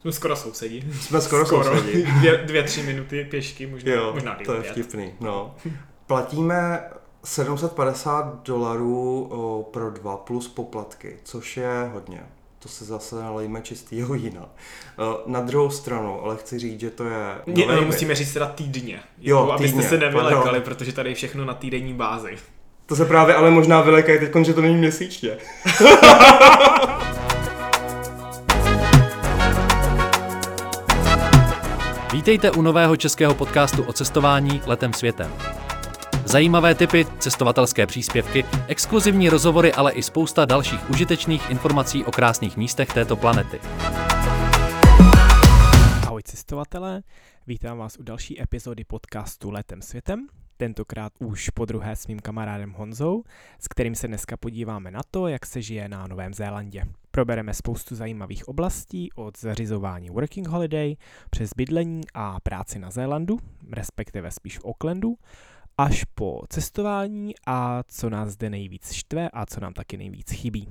Jsme skoro sousedí. Jsme skoro, skoro. sousedí. Dvě, dvě, tři minuty pěšky, možná, jo, možná to je vtipný, no. Platíme 750 dolarů pro dva plus poplatky, což je hodně. To se zase nalejme čistýho vína. Na druhou stranu, ale chci říct, že to je... Ne, no, musíme říct teda týdně. Jo, jako, abyste týdně, se nevylekali, protože tady je všechno na týdenní bázi. To se právě ale možná vylekají teď, že to není měsíčně. Vítejte u nového českého podcastu o cestování letem světem. Zajímavé typy, cestovatelské příspěvky, exkluzivní rozhovory, ale i spousta dalších užitečných informací o krásných místech této planety. Ahoj cestovatelé, vítám vás u další epizody podcastu Letem světem. Tentokrát už po druhé s mým kamarádem Honzou, s kterým se dneska podíváme na to, jak se žije na Novém Zélandě. Probereme spoustu zajímavých oblastí od zařizování working holiday přes bydlení a práci na Zélandu, respektive spíš v Aucklandu, až po cestování a co nás zde nejvíc štve a co nám taky nejvíc chybí.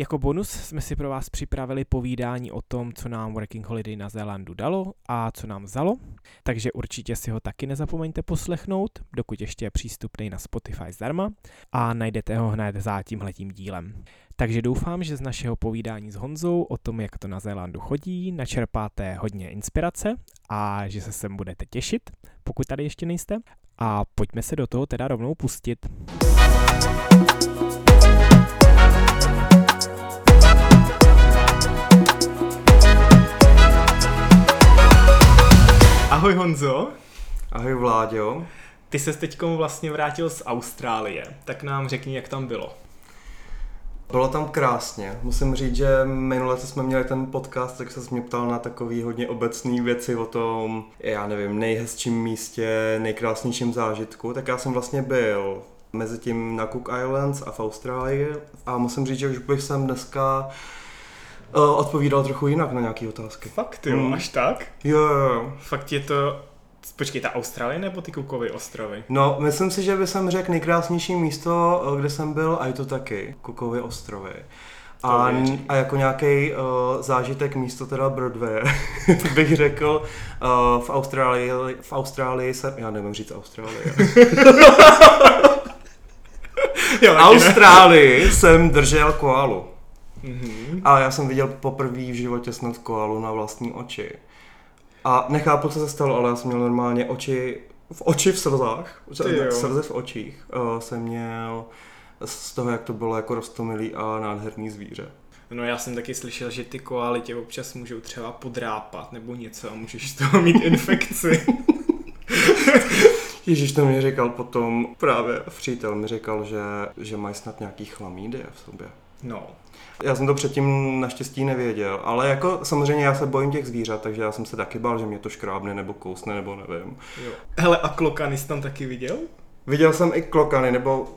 Jako bonus jsme si pro vás připravili povídání o tom, co nám Working Holiday na Zélandu dalo a co nám vzalo, takže určitě si ho taky nezapomeňte poslechnout, dokud ještě je přístupný na Spotify zdarma a najdete ho hned za tímhletím dílem. Takže doufám, že z našeho povídání s Honzou o tom, jak to na Zélandu chodí, načerpáte hodně inspirace a že se sem budete těšit, pokud tady ještě nejste. A pojďme se do toho teda rovnou pustit. Ahoj Honzo. Ahoj Vláďo. Ty se teď vlastně vrátil z Austrálie, tak nám řekni, jak tam bylo. Bylo tam krásně. Musím říct, že minule, co jsme měli ten podcast, tak se mě ptal na takové hodně obecné věci o tom, já nevím, nejhezčím místě, nejkrásnějším zážitku. Tak já jsem vlastně byl mezi tím na Cook Islands a v Austrálii a musím říct, že už bych jsem dneska uh, odpovídal trochu jinak na nějaké otázky. Fakt jo, mm. až tak? Jo, jo, jo. Fakt je to Počkej, ta Austrálie nebo ty Cookovy ostrovy? No, myslím si, že by jsem řekl nejkrásnější místo, eh, kde jsem byl, a je to taky, Cookovy ostrovy. A, a jako nějaký uh, zážitek místo teda Broadway, bych řekl, uh, v Austrálii, v Austrálii jsem, já nevím říct Austrálie. v Austrálii jsem držel koalu. Mm-hmm. A já jsem viděl poprvé v životě snad koalu na vlastní oči. A nechápu, co se stalo, ale já jsem měl normálně oči v oči v slzách, slzy v očích uh, jsem měl z toho, jak to bylo jako rostomilý a nádherný zvíře. No já jsem taky slyšel, že ty koaly tě občas můžou třeba podrápat nebo něco a můžeš z toho mít infekci. Ježíš to mi říkal potom, právě přítel mi říkal, že, že mají snad nějaký chlamídy v sobě. No, já jsem to předtím naštěstí nevěděl, ale jako samozřejmě já se bojím těch zvířat, takže já jsem se taky bál, že mě to škrábne nebo kousne nebo nevím. Jo. Hele, a klokany jsi tam taky viděl? Viděl jsem i klokany, nebo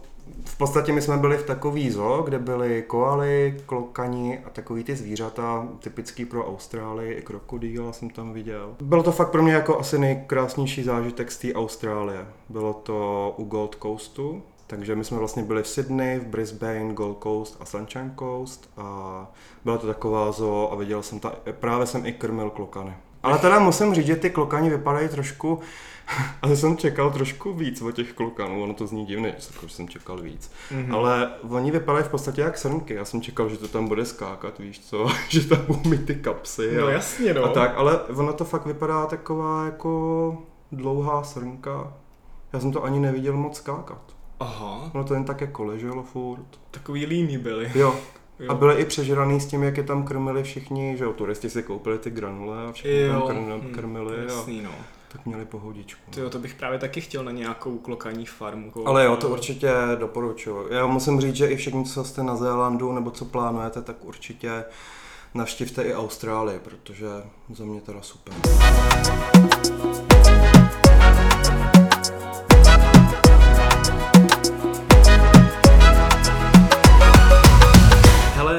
v podstatě my jsme byli v takový zoo, kde byly koaly, klokani a takový ty zvířata, typický pro Austrálii, i krokodýla jsem tam viděl. Bylo to fakt pro mě jako asi nejkrásnější zážitek z té Austrálie. Bylo to u Gold Coastu, takže my jsme vlastně byli v Sydney, v Brisbane, Gold Coast a Sunshine Coast a byla to taková zoo a viděl jsem ta, právě jsem i krmil klokany. Ale teda musím říct, že ty klokani vypadají trošku, ale jsem čekal trošku víc od těch klokanů, ono to zní divně, že jsem čekal víc. Mm-hmm. Ale oni vypadají v podstatě jak srnky, já jsem čekal, že to tam bude skákat, víš co, že tam budou mít ty kapsy. No a, jasně no. A tak, ale ono to fakt vypadá taková jako dlouhá srnka. Já jsem to ani neviděl moc skákat. Aha. No to jen tak jako leželo furt. Takový líný byli. Jo. jo. A byli i přežraný s tím, jak je tam krmili všichni, že jo, turisti si koupili ty granule a všichni jo. tam krm, krmili. Hmm, jasný, no tak měli pohodičku. Jo, to bych právě taky chtěl na nějakou klokaní farmu. Koupit. Ale jo, to určitě doporučuji. Já musím říct, že i všichni, co jste na Zélandu nebo co plánujete, tak určitě navštivte i Austrálii, protože za mě teda super.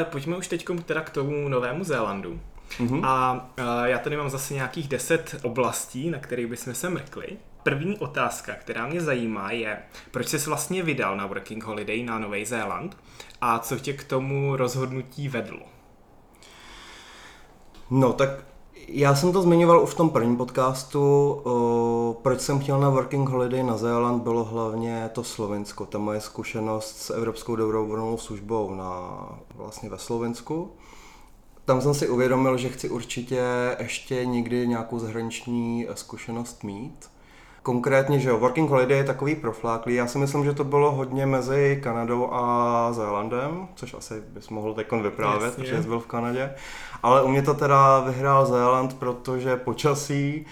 Pojďme už teď teda k tomu Novému Zélandu. Mm-hmm. A uh, já tady mám zase nějakých deset oblastí, na kterých bychom se mrkli. První otázka, která mě zajímá, je, proč jsi vlastně vydal na Working Holiday na Nový Zéland a co tě k tomu rozhodnutí vedlo? No tak Já jsem to zmiňoval už v tom prvním podcastu. O, proč jsem chtěl na Working Holiday na Zéland, bylo hlavně to Slovensko. Ta moje zkušenost s Evropskou dobrovolnou službou na, vlastně ve Slovensku. Tam jsem si uvědomil, že chci určitě ještě někdy nějakou zahraniční zkušenost mít. Konkrétně, že jo, Working Holiday je takový profláklý. Já si myslím, že to bylo hodně mezi Kanadou a Zélandem, což asi bys mohl teď vyprávět, Jasně. protože jsi byl v Kanadě. Ale u mě to teda vyhrál Zéland, protože počasí,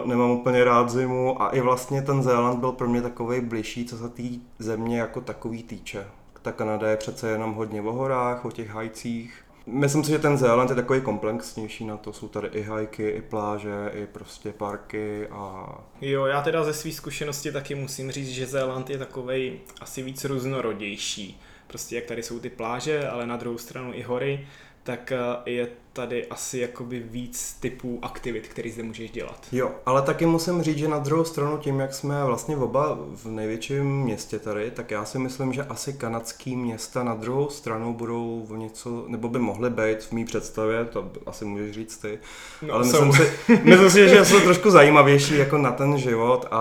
uh, nemám úplně rád zimu a i vlastně ten Zéland byl pro mě takový bližší, co se té země jako takový týče. Ta Kanada je přece jenom hodně o horách, o těch hajcích, Myslím si, že ten Zéland je takový komplexnější na to. Jsou tady i hajky, i pláže, i prostě parky a... Jo, já teda ze své zkušenosti taky musím říct, že Zéland je takový asi víc různorodější. Prostě jak tady jsou ty pláže, ale na druhou stranu i hory, tak eh, je tady asi jakoby víc typů aktivit, který zde můžeš dělat. Jo, ale taky musím říct, že na druhou stranu tím, jak jsme vlastně oba v největším městě tady, tak já si myslím, že asi kanadský města na druhou stranu budou o něco, nebo by mohly být v mý představě, to asi můžeš říct ty, no, ale myslím si, myslím si, že jsou trošku zajímavější jako na ten život a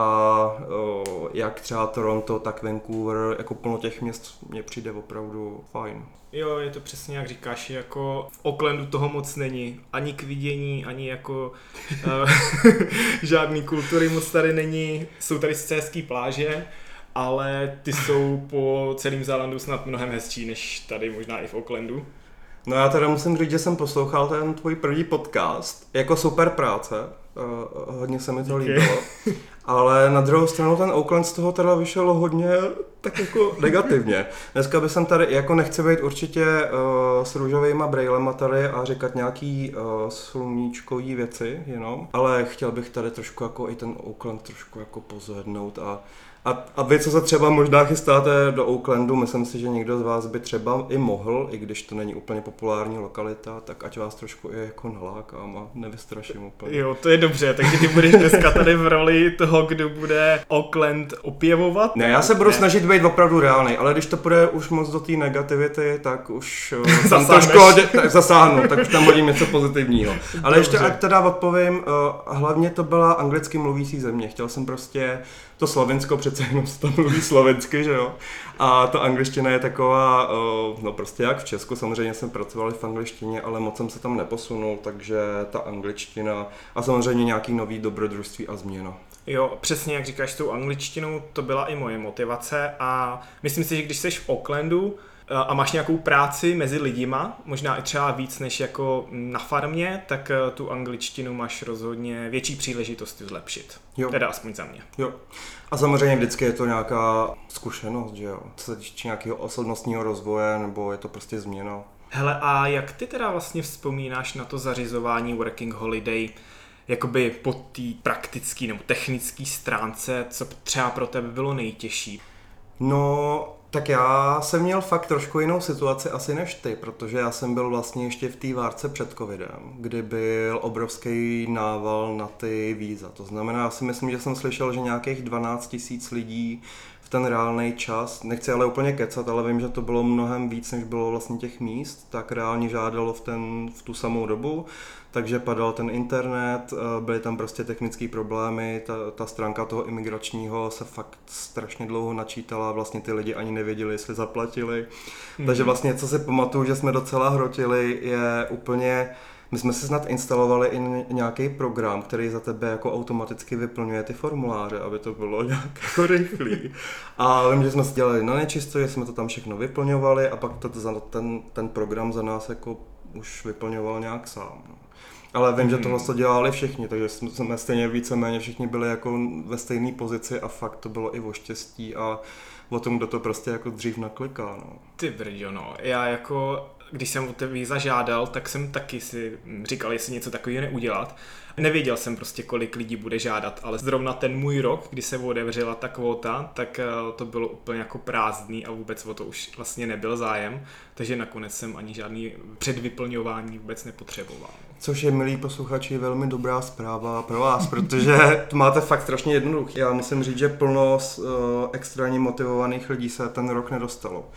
o, jak třeba Toronto, tak Vancouver, jako plno těch měst mě přijde opravdu fajn. Jo, je to přesně jak říkáš, jako v Oaklandu toho moc není. Ani k vidění, ani jako uh, žádný kultury moc tady není. Jsou tady sice pláže, ale ty jsou po celém Zálandu snad mnohem hezčí, než tady možná i v Oaklandu. No já teda musím říct, že jsem poslouchal ten tvůj první podcast. Jako super práce, uh, hodně se mi to okay. líbilo. Ale na druhou stranu ten Oakland z toho teda vyšel hodně tak jako negativně. Dneska by jsem tady, jako nechci být určitě uh, s růžovýma brejlema tady a říkat nějaký uh, sluníčkový věci jenom, ale chtěl bych tady trošku jako i ten Oakland trošku jako pozvednout a a, a vy, co se třeba možná chystáte do Oaklandu, myslím si, že někdo z vás by třeba i mohl, i když to není úplně populární lokalita, tak ať vás trošku i jako nalákám a nevystraším úplně. Jo, to je dobře, takže ty budeš dneska tady v roli toho, kdo bude Oakland opěvovat? Ne, já se budu ne. snažit být opravdu reálný, ale když to půjde už moc do té negativity, tak už eh, tam trošku tak zasáhnu, tak už tam hodím něco pozitivního. Ale dobře. ještě ať teda odpovím, uh, hlavně to byla anglicky mluvící země. Chtěl jsem prostě to Slovensko přece jenom tam mluví slovensky, že jo? A ta angličtina je taková, no prostě jak v Česku, samozřejmě jsem pracoval v angličtině, ale moc jsem se tam neposunul, takže ta angličtina a samozřejmě nějaký nový dobrodružství a změna. Jo, přesně jak říkáš, tou angličtinou to byla i moje motivace a myslím si, že když jsi v Oaklandu, Eh, a máš nějakou práci mezi lidima, možná i třeba víc než jako na farmě, tak eh, tu angličtinu máš rozhodně větší příležitost zlepšit. Jo. Teda aspoň za mě. Jo. A samozřejmě vždycky je to nějaká zkušenost, že jo? Co se týče nějakého osobnostního rozvoje, nebo je to prostě změna. Hele, a jak ty teda vlastně vzpomínáš na to zařizování Working Holiday, jakoby po té praktické nebo technické stránce, co třeba pro tebe bylo nejtěžší? No, tak já jsem měl fakt trošku jinou situaci asi než ty, protože já jsem byl vlastně ještě v té várce před covidem, kdy byl obrovský nával na ty víza. To znamená, já si myslím, že jsem slyšel, že nějakých 12 tisíc lidí v ten reálný čas, nechci ale úplně kecat, ale vím, že to bylo mnohem víc, než bylo vlastně těch míst, tak reálně žádalo v, ten, v tu samou dobu takže padal ten internet, eh, byly tam prostě technické problémy, ta, ta stránka toho imigračního se fakt strašně dlouho načítala, vlastně ty lidi ani nevěděli, jestli zaplatili. Mm-hmm. Takže vlastně, co si pamatuju, že jsme docela hrotili, je úplně my jsme si snad instalovali i nějaký program, který za tebe jako automaticky vyplňuje ty formuláře, aby to bylo nějak jako rychlý. A vím, že jsme si dělali na nečisto, že jsme to tam všechno vyplňovali a pak to, ten, ten program za nás jako už vyplňoval nějak sám. No. Ale vím, že tohle to dělali všichni, takže jsme stejně víceméně všichni byli jako ve stejné pozici a fakt to bylo i o štěstí a o tom, kdo to prostě jako dřív nakliká. No. Ty brďo, no. Já jako, když jsem o ty víza žádal, tak jsem taky si říkal, jestli něco takového neudělat. Nevěděl jsem prostě, kolik lidí bude žádat, ale zrovna ten můj rok, kdy se otevřela ta kvóta, tak eh, to bylo úplně jako prázdný a vůbec o to už vlastně nebyl zájem, takže nakonec jsem ani žádný předvyplňování vůbec nepotřeboval. Což je, milí posluchači, velmi dobrá zpráva pro vás, protože to máte fakt strašně jednoduché. Já musím říct, že plno uh, extrémně motivovaných lidí se ten rok nedostalo.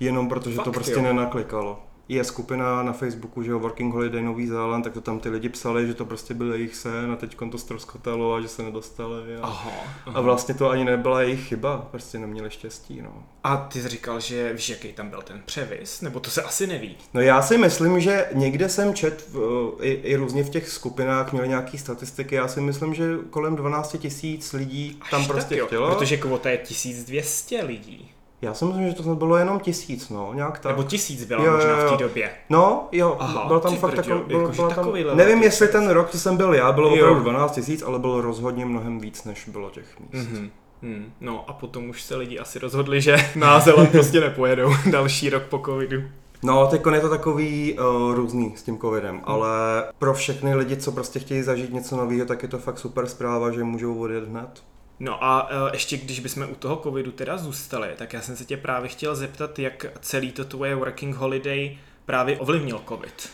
Jenom protože fakt, to prostě jo. nenaklikalo. Je skupina na Facebooku, že jo, Working Holiday Nový Zéland, tak to tam ty lidi psali, že to prostě byl jejich sen a teď to ztroskotalo a že se nedostali. A, Aha, aha. a vlastně to ani nebyla jejich chyba, prostě neměli štěstí, no. A ty jsi říkal, že víš, jaký tam byl ten převis? Nebo to se asi neví. No já si myslím, že někde jsem čet v, i, i různě v těch skupinách měli nějaký statistiky, já si myslím, že kolem 12 tisíc lidí tam Až prostě tak jo, chtělo. Protože kvota je 1200 lidí. Já si myslím, že to snad bylo jenom tisíc, no, nějak tak. Nebo tisíc byla Jo, možná v té době. No, jo, Aha, byl tam fakt brďo, takový, byl, byla tam, takovýhle nevím, jestli ten rok, co jsem byl já, bylo opravdu 12 tisíc, ale bylo rozhodně mnohem víc, než bylo těch míst. Mhm. Hmm. No a potom už se lidi asi rozhodli, že na Zeland prostě nepojedou další rok po covidu. No, teď je to takový uh, různý s tím Hmm. covidem, ale pro všechny lidi, co prostě chtějí zažít něco nového, tak je to fakt super zpráva, že můžou odjet hned. No a e, ještě když bychom u toho covidu teda zůstali, tak já jsem se tě právě chtěl zeptat, jak celý to tvoje working holiday právě ovlivnil covid.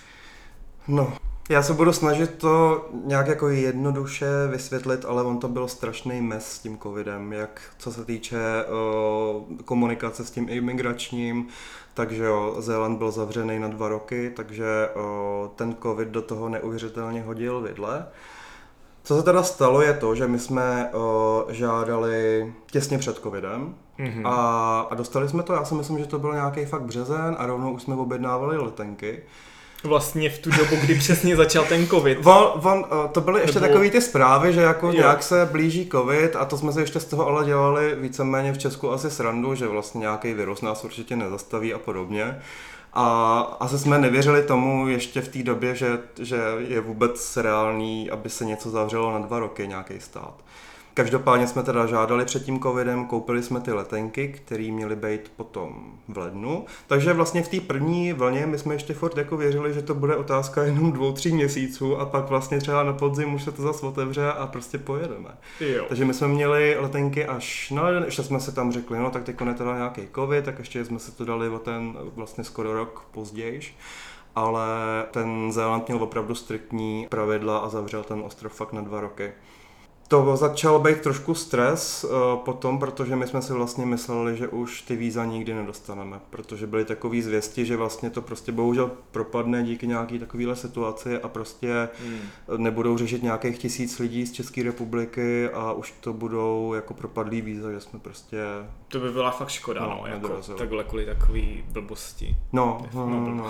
No, já se budu snažit to nějak jako jednoduše vysvětlit, ale on to byl strašný mes s tím covidem, jak co se týče uh, komunikace s tím imigračním, takže jo, Zéland byl zavřený na dva roky, takže uh, ten covid do toho neuvěřitelně hodil vidle. Co se teda stalo je to, že my jsme uh, žádali těsně před covidem Mhm. a, a dostali jsme to, já si myslím, že to byl nějaký fakt březen a rovnou už jsme objednávali letenky. Vlastně v tu dobu, kdy přesně začal ten covid. On, on, eh, to byly ještě Nebo- takové ty zprávy, že jako Jo. nějak se blíží covid a to jsme se ještě z toho ale dělali víceméně v Česku asi srandu, že vlastně nějaký virus nás určitě nezastaví a podobně. A asi jsme nevěřili tomu ještě v té době, že, že je vůbec reálný, aby se něco zavřelo na dva roky, nějaký stát. Každopádně jsme teda žádali před tím covidem, koupili jsme ty letenky, které měly být potom v lednu. Takže vlastně v té první vlně my jsme ještě furt jako věřili, že to bude otázka jenom dvou, tří měsíců a pak vlastně třeba na podzim už se to zase otevře a prostě pojedeme. Jo. Takže my jsme měli letenky až na leden, ještě jsme si tam řekli, no tak teď je teda nějaký covid, tak ještě jsme si to dali o ten vlastně skoro rok později. Ale ten Zéland měl opravdu striktní pravidla a zavřel ten ostrov fakt na dva roky. To začal být trošku stres uh, potom, protože my jsme si vlastně mysleli, že už ty víza nikdy nedostaneme, protože byly takové zvěsti, že vlastně to prostě bohužel propadne díky nějaký takovéhle situaci a prostě Hmm. nebudou řešit nějakých tisíc lidí z České republiky a už to budou jako propadlý víza, že jsme prostě, To by byla fakt škoda, No, no, jako nedorazil. takhle kvůli takový blbosti. no, no, No, no, no.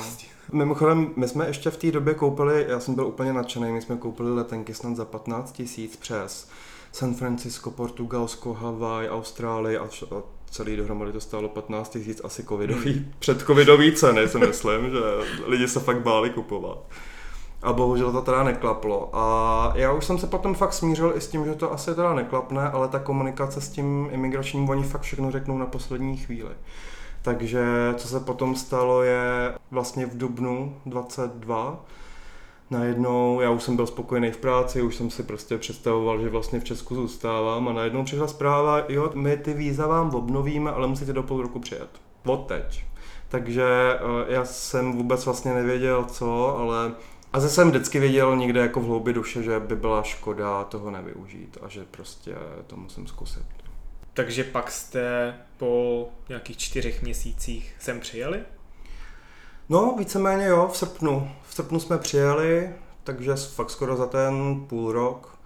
Mimochodem, my jsme ještě v té době koupili, já jsem byl úplně nadšený, my jsme koupili letenky snad za 15 tisíc přes San Francisco, Portugalsko, Havaj, Austrálii a, a celý dohromady to stálo 15 tisíc asi covidový, před covidový ceny si myslím, že lidi se fakt báli kupovat. A bohužel to teda neklaplo. A já už jsem se potom fakt smířil i s tím, že to asi teda neklapne, ale ta komunikace s tím imigračním, oni fakt všechno řeknou na poslední chvíli. Takže co se potom stalo je vlastně v dubnu 22. Najednou já už jsem byl spokojený v práci, už jsem si prostě představoval, že vlastně v Česku zůstávám a najednou přišla zpráva, jo, my ty víza vám obnovíme, ale musíte do půl roku přijet. Od teď. Takže eh, já jsem vůbec vlastně nevěděl co, ale a zase jsem vždycky věděl někde jako v hloubi duše, že by byla škoda toho nevyužít a že prostě to musím zkusit. Takže pak jste po nějakých čtyřech měsících sem přijeli? No, víceméně jo, v srpnu. V srpnu jsme přijeli, takže fakt skoro za ten půl rok.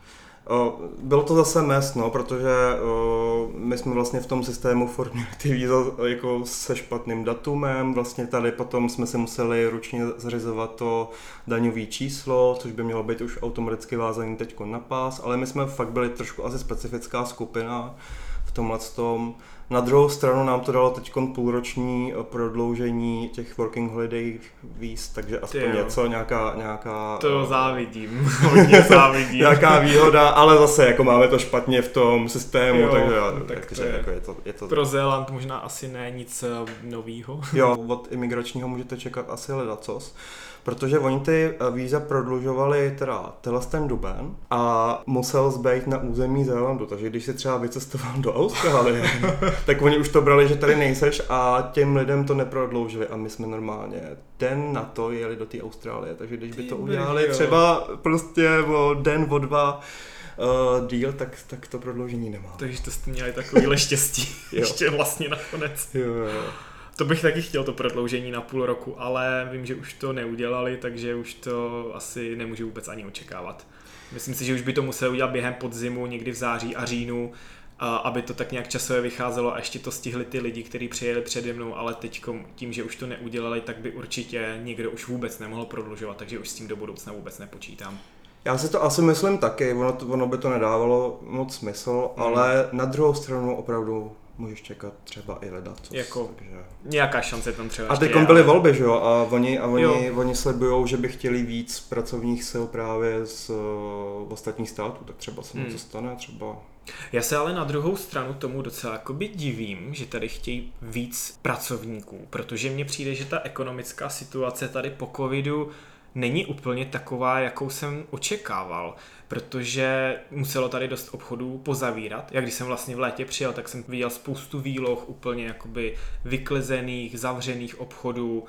Bylo to zase mes, no, protože my jsme vlastně v tom systému furt měli ty víza jako se špatným datumem, vlastně tady potom jsme si museli ručně zařizovat to daňové číslo, což by mělo být už automaticky vázaný teď na pás, ale my jsme fakt byli trošku asi specifická skupina v tomhle tom. Na druhou stranu nám to dalo teď půlroční eh, prodloužení těch working holiday víz, takže aspoň jo. něco, nějaká, nějaká, To eh, závidím, hodně závidím. nějaká výhoda, ale zase jako máme to špatně v tom systému, Jo, takže já, tak tak to je- jako je to, je to Pro Zéland možná asi ne nic novýho. Jo, od imigračního můžete čekat asi ledacos, protože oni ty eh, víza prodlužovali teda tenhle ten duben a musel zbejt na území Zélandu, takže když si třeba vycestoval do Austrálie, tak oni už to brali, že tady nejseš a těm lidem to neprodloužili a my jsme normálně den na to jeli do té Austrálie, takže když by to udělali třeba prostě o den, o dva uh, díl, tak, tak to prodloužení nemá. Takže to jste měli takovýhle štěstí. Ještě vlastně nakonec. Jo, jo. To bych taky chtěl to prodloužení na půl roku, ale vím, že už to neudělali, takže už to asi nemůžu vůbec ani očekávat. Myslím si, že už by to museli udělat během podzimu, někdy v září a říjnu, a aby to tak nějak časově vycházelo a ještě to stihli ty lidi, kteří přijeli přede mnou, ale teď tím, že už to neudělali, tak by určitě někdo už vůbec nemohl prodlužovat, takže už s tím do budoucna vůbec nepočítám. Já si to asi myslím taky, ono, to, ono by to nedávalo moc smysl, mm. ale na druhou stranu opravdu můžeš čekat třeba i leda. Jako, takže... nějaká šance tam třeba A teď byly ale... volby, že jo? A oni, a oni, oni slibují, že by chtěli víc pracovních sil právě z uh, ostatních států, tak třeba se hmm. něco stane, třeba já se ale na druhou stranu tomu docela jakoby divím, že tady chtějí víc pracovníků, protože mně přijde, že ta ekonomická situace tady po covidu není úplně taková, jakou jsem očekával, protože muselo tady dost obchodů pozavírat. Jak když jsem vlastně v létě přijel, tak jsem viděl spoustu výloh úplně jakoby vyklizených, zavřených obchodů,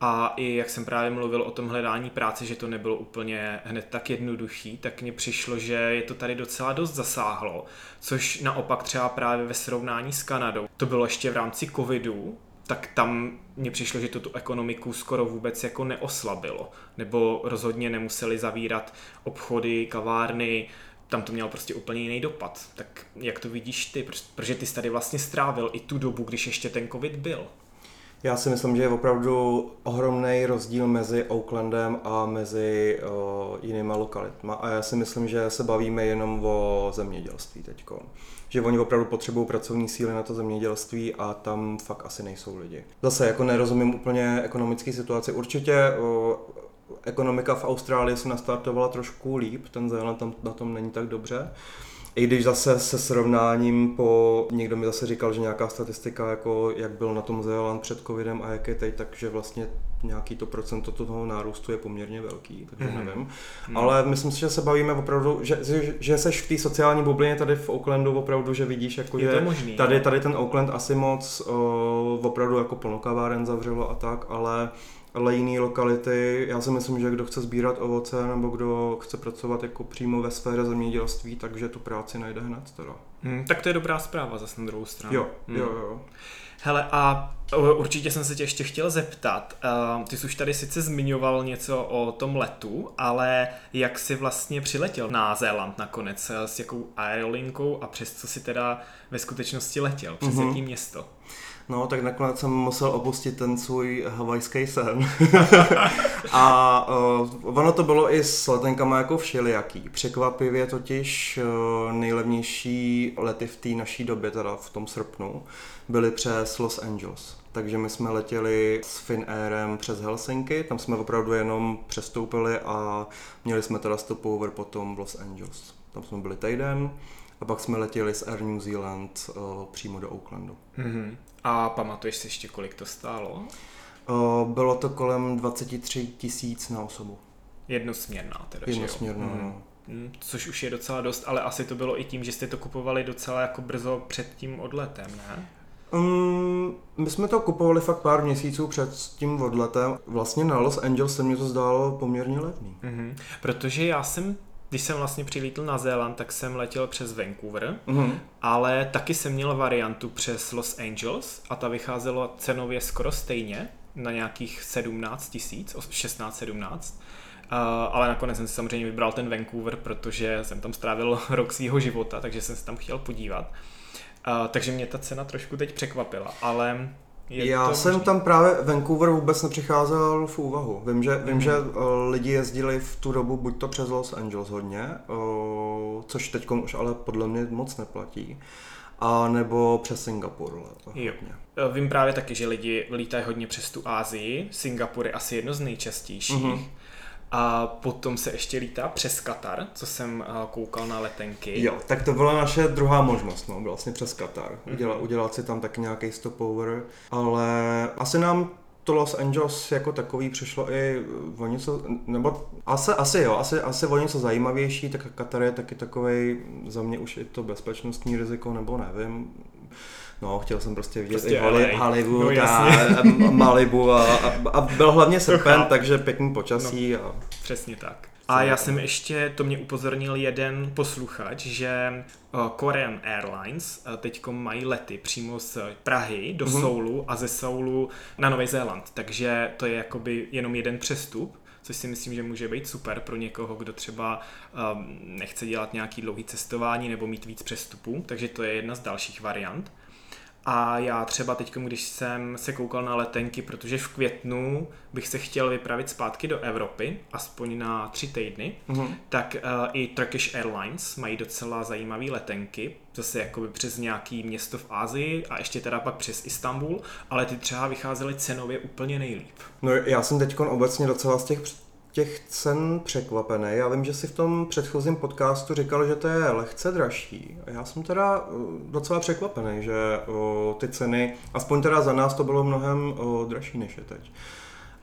a i jak jsem právě mluvil o tom hledání práce, že to nebylo úplně hned tak jednoduchý, tak mně přišlo, že je to tady docela dost zasáhlo, což naopak třeba právě ve srovnání s Kanadou, to bylo ještě v rámci covidu, tak tam mně přišlo, že to tu ekonomiku skoro vůbec jako neoslabilo, nebo rozhodně nemuseli zavírat obchody, kavárny, tam to mělo prostě úplně jiný dopad. Tak jak to vidíš ty? Protože ty jsi tady vlastně strávil i tu dobu, když ještě ten covid byl. Já si myslím, že je opravdu ohromný rozdíl mezi Oaklandem a mezi o, jinýma lokalitma a já si myslím, že se bavíme jenom o zemědělství teď. Že oni opravdu potřebují pracovní síly na to zemědělství a tam fakt asi nejsou lidi. Zase jako nerozumím úplně ekonomické situaci. Určitě o, ekonomika v Austrálii se nastartovala trošku líp, ten Zéland tam na tom není tak dobře. I když zase se srovnáním po, někdo mi zase říkal, že nějaká statistika, jako jak byl na tom Zéland před covidem a jak je teď, takže vlastně nějaký to procento toho nárůstu je poměrně velký, takže mm-hmm. nevím. Mm. Ale myslím si, že se bavíme opravdu, že, že, že seš v té sociální bublině tady v Oaklandu opravdu, že vidíš, jako, je že možný, tady, tady ten Oakland asi moc o, opravdu jako plnokaváren zavřelo a tak, ale ale jiné lokality, já si myslím, že kdo chce sbírat ovoce nebo kdo chce pracovat jako přímo ve sféře zemědělství, takže tu práci najde hned teda. Hmm, tak to je dobrá zpráva zase na druhou stranu. Jo, hmm. jo, jo. Hele, a určitě jsem se tě ještě chtěl zeptat. Ty jsi už tady sice zmiňoval něco o tom letu, ale jak jsi vlastně přiletěl na Zéland nakonec? S jakou aerolinkou a přes co si teda ve skutečnosti letěl? Přes mm-hmm. jaký město? No, tak nakonec jsem musel opustit ten svůj havajský sen. a uh, ono to bylo i s letenkama jako všelijaký. Překvapivě totiž uh, nejlevnější lety v té naší době, teda v tom srpnu, byly přes Los Angeles. Takže my jsme letěli s Finnairem přes Helsinki, tam jsme opravdu jenom přestoupili a měli jsme teda stopover potom v Los Angeles. Tam jsme byli týden a pak jsme letěli z Air New Zealand uh, přímo do Oaklandu. Mm-hmm. A pamatuješ si ještě, kolik to stálo? Uh, bylo to kolem 23 tisíc na osobu. Jednosměrná teda, Jednosměrná, mm-hmm. no. Mm, což už je docela dost, ale asi to bylo i tím, že jste to kupovali docela jako brzo před tím odletem, ne? Um, my jsme to kupovali fakt pár měsíců před tím odletem. Vlastně na Los Angeles se mi to zdálo poměrně levný. Mm-hmm. Protože já jsem když jsem vlastně přilítl na Zéland, tak jsem letěl přes Vancouver, mm-hmm. ale taky jsem měl variantu přes Los Angeles a ta vycházela cenově skoro stejně, na nějakých 17 tisíc, 16-17. Uh, ale nakonec jsem si samozřejmě vybral ten Vancouver, protože jsem tam strávil rok svého života, takže jsem se tam chtěl podívat. Uh, takže mě ta cena trošku teď překvapila, ale je Já jsem možný? tam právě Vancouver vůbec nepřicházel v úvahu. Vím, že, mm. vím, že uh, lidi jezdili v tu dobu buď to přes Los Angeles hodně, uh, což teď už ale podle mě moc neplatí, a nebo přes Singapur. Jo. Vím právě taky, že lidi lítají hodně přes tu Ázii. Singapur je asi jedno z nejčastějších. Mm-hmm. A potom se ještě lítá přes Katar, co jsem eh, koukal na letenky. Jo, tak to byla naše druhá možnost, no, vlastně přes Katar. Mm-hmm. Udělat, udělat si tam taky nějaký stopover, ale asi nám to Los Angeles jako takový přišlo i o něco, nebo asi, asi jo, asi, asi o něco zajímavější, tak Katar je taky takový za mě už i to bezpečnostní riziko, nebo nevím, No, chtěl jsem prostě vidět prostě i Holly, Hollywood no, a Malibu a, a, a byl hlavně srpen, takže pěkný počasí. No, a... Přesně tak. A já jsem ještě, to mě upozornil jeden posluchač, že Korean Airlines teď mají lety přímo z Prahy do mm-hmm. Soulu a ze Soulu na Nový Zéland, takže to je jakoby jenom jeden přestup což si myslím, že může být super pro někoho, kdo třeba um, nechce dělat nějaký dlouhý cestování nebo mít víc přestupů, takže to je jedna z dalších variant. A já třeba teď, když jsem se koukal na letenky, protože v květnu bych se chtěl vypravit zpátky do Evropy, aspoň na tři týdny, mm-hmm. tak uh, i Turkish Airlines mají docela zajímavé letenky, zase jakoby přes nějaký město v Ázii a ještě teda pak přes Istanbul, ale ty třeba vycházely cenově úplně nejlíp. No já jsem teď obecně docela z těch těch cen překvapený. Já vím, že si v tom předchozím podcastu říkal, že to je lehce dražší. A já jsem teda uh, docela překvapený, že o, ty ceny, aspoň teda za nás to bylo mnohem o, dražší než je teď.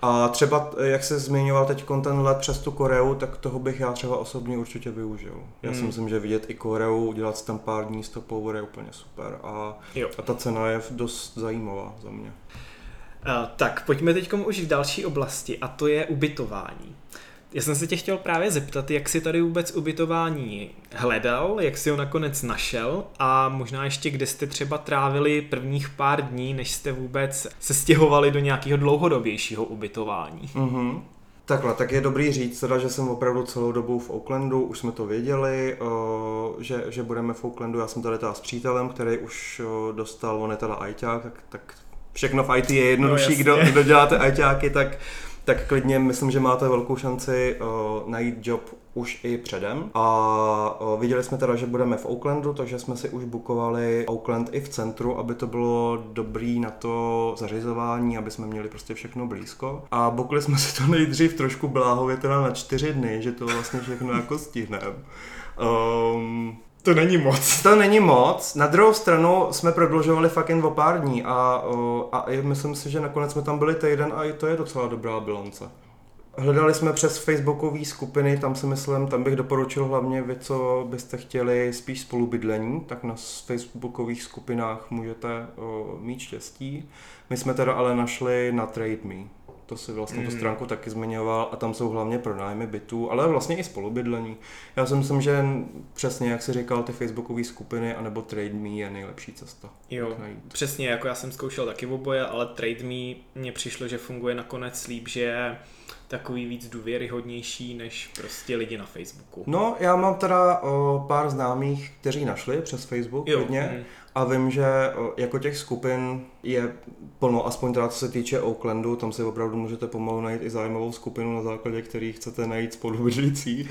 A třeba, jak se zmiňoval teď ten let přes tu Koreu, tak toho bych já třeba osobně určitě využil. Já hmm. si myslím, že vidět i Koreu, udělat tam pár dní stopover je úplně super. A, a ta cena je dost zajímavá za mě. Uh, tak pojďme teď už k další oblasti a to je ubytování. Já jsem se tě chtěl právě zeptat, jak jsi tady vůbec ubytování hledal, jak jsi ho nakonec našel a možná ještě kde jste třeba trávili prvních pár dní, než jste vůbec se stěhovali do nějakého dlouhodobějšího ubytování. Mm-hmm. Takhle, tak je dobrý říct teda, že jsem opravdu celou dobu v Oaklandu, už jsme to věděli, že, že budeme v Oaklandu, já jsem tady teda s přítelem, který už dostal, on je teda ajťák, tak, tak všechno v IT je jednodušší, no, kdo, kdo děláte ajťáky, tak tak klidně myslím, že máte velkou šanci uh, najít job už i předem. A uh, viděli jsme teda, že budeme v Oaklandu, takže jsme si už bukovali Oakland i v centru, aby to bylo dobrý na to zařizování, aby jsme měli prostě všechno blízko. A bukli jsme si to nejdřív trošku bláhově teda na čtyři dny, že to vlastně všechno jako stihneme. Um, to není moc. To není moc. Na druhou stranu jsme prodlužovali fakt jen o pár dní a, a myslím si, že nakonec jsme tam byli týden a i to je docela dobrá bilance. Hledali jsme přes facebookové skupiny, tam si myslím, tam bych doporučil hlavně vy, co byste chtěli spíš spolubydlení, tak na facebookových skupinách můžete o, mít štěstí. My jsme teda ale našli na TradeMe to si vlastně mm. tu stránku taky zmiňoval a tam jsou hlavně pronájmy bytů, ale vlastně i spolubydlení. Já si myslím, že přesně jak si říkal, ty facebookové skupiny anebo TradeMe je nejlepší cesta. Jo, přesně, jako já jsem zkoušel taky oboje, ale TradeMe mně přišlo, že funguje nakonec líp, že je takový víc důvěryhodnější než prostě lidi na Facebooku. No, já mám teda o, pár známých, kteří našli přes Facebook jo. hodně. Mm a vím, že jako těch skupin je plno, aspoň teda co se týče Oaklandu, tam si opravdu můžete pomalu najít i zájmovou skupinu, na základě který chcete najít spolubydlící.